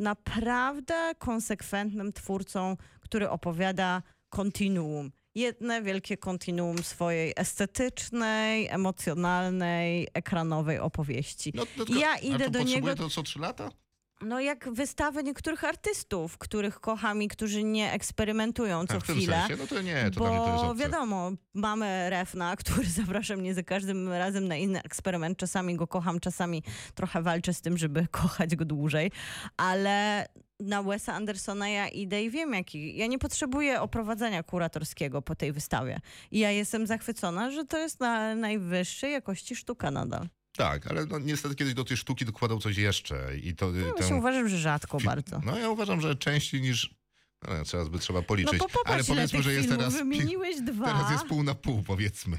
naprawdę konsekwentnym twórcą, który opowiada kontinuum. Jedne wielkie kontinuum swojej estetycznej, emocjonalnej, ekranowej opowieści. No, no, Ja idę to do niego- to co trzy lata? No jak wystawy niektórych artystów, których kocham i którzy nie eksperymentują co A, w tym chwilę. sensie? No to nie, to mnie to jest Bo obce. wiadomo, mamy Refna, który <laughs> zaprasza mnie za każdym razem na inny eksperyment. Czasami go kocham, czasami trochę walczę z tym, żeby <laughs> kochać go dłużej. Ale na Wesa Andersona ja idę i wiem jaki. Ja nie potrzebuję oprowadzenia kuratorskiego po tej wystawie. I ja jestem zachwycona, że to jest na najwyższej jakości sztuka nadal. Tak, ale no, niestety kiedyś do tej sztuki dokładał coś jeszcze. I to, No, tę- właśnie uważam, że rzadko bardzo. No ja uważam, że częściej niż... No, teraz by trzeba No policzyć. popatrz, ale powiedzmy, że jest teraz... wymieniłeś dwa. Teraz jest pół na pół, powiedzmy.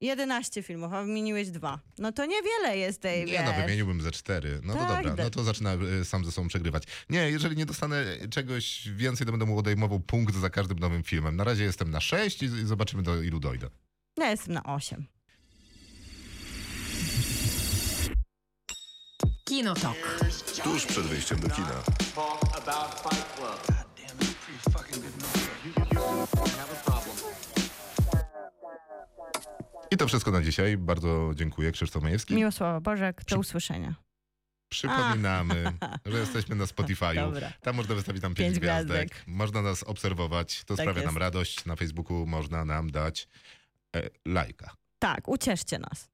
11 filmów, a wymieniłeś dwa. No to niewiele jest tej, Nie wiesz. no, wymieniłbym ze cztery. No to Tak, dobra, da- no to zaczyna y, sam ze sobą przegrywać. Nie, jeżeli nie dostanę czegoś więcej, to będę mu odejmował punkt za każdym nowym filmem. Na razie jestem na sześć i zobaczymy do ilu dojdę. Ja jestem na 8. Kinotok. Tuż przed wyjściem do kina. I to wszystko na dzisiaj. Bardzo dziękuję, Krzysztof Majewski. Miłosława Bożek, do usłyszenia. Przypominamy, że jesteśmy na Spotify'u. Dobra. Tam można wystawić tam pięć, Pięć gwiazdek. gwiazdek. Można nas obserwować. To Tak sprawia jest. nam radość. Na Facebooku można nam dać e, lajka. Tak, ucieszcie nas.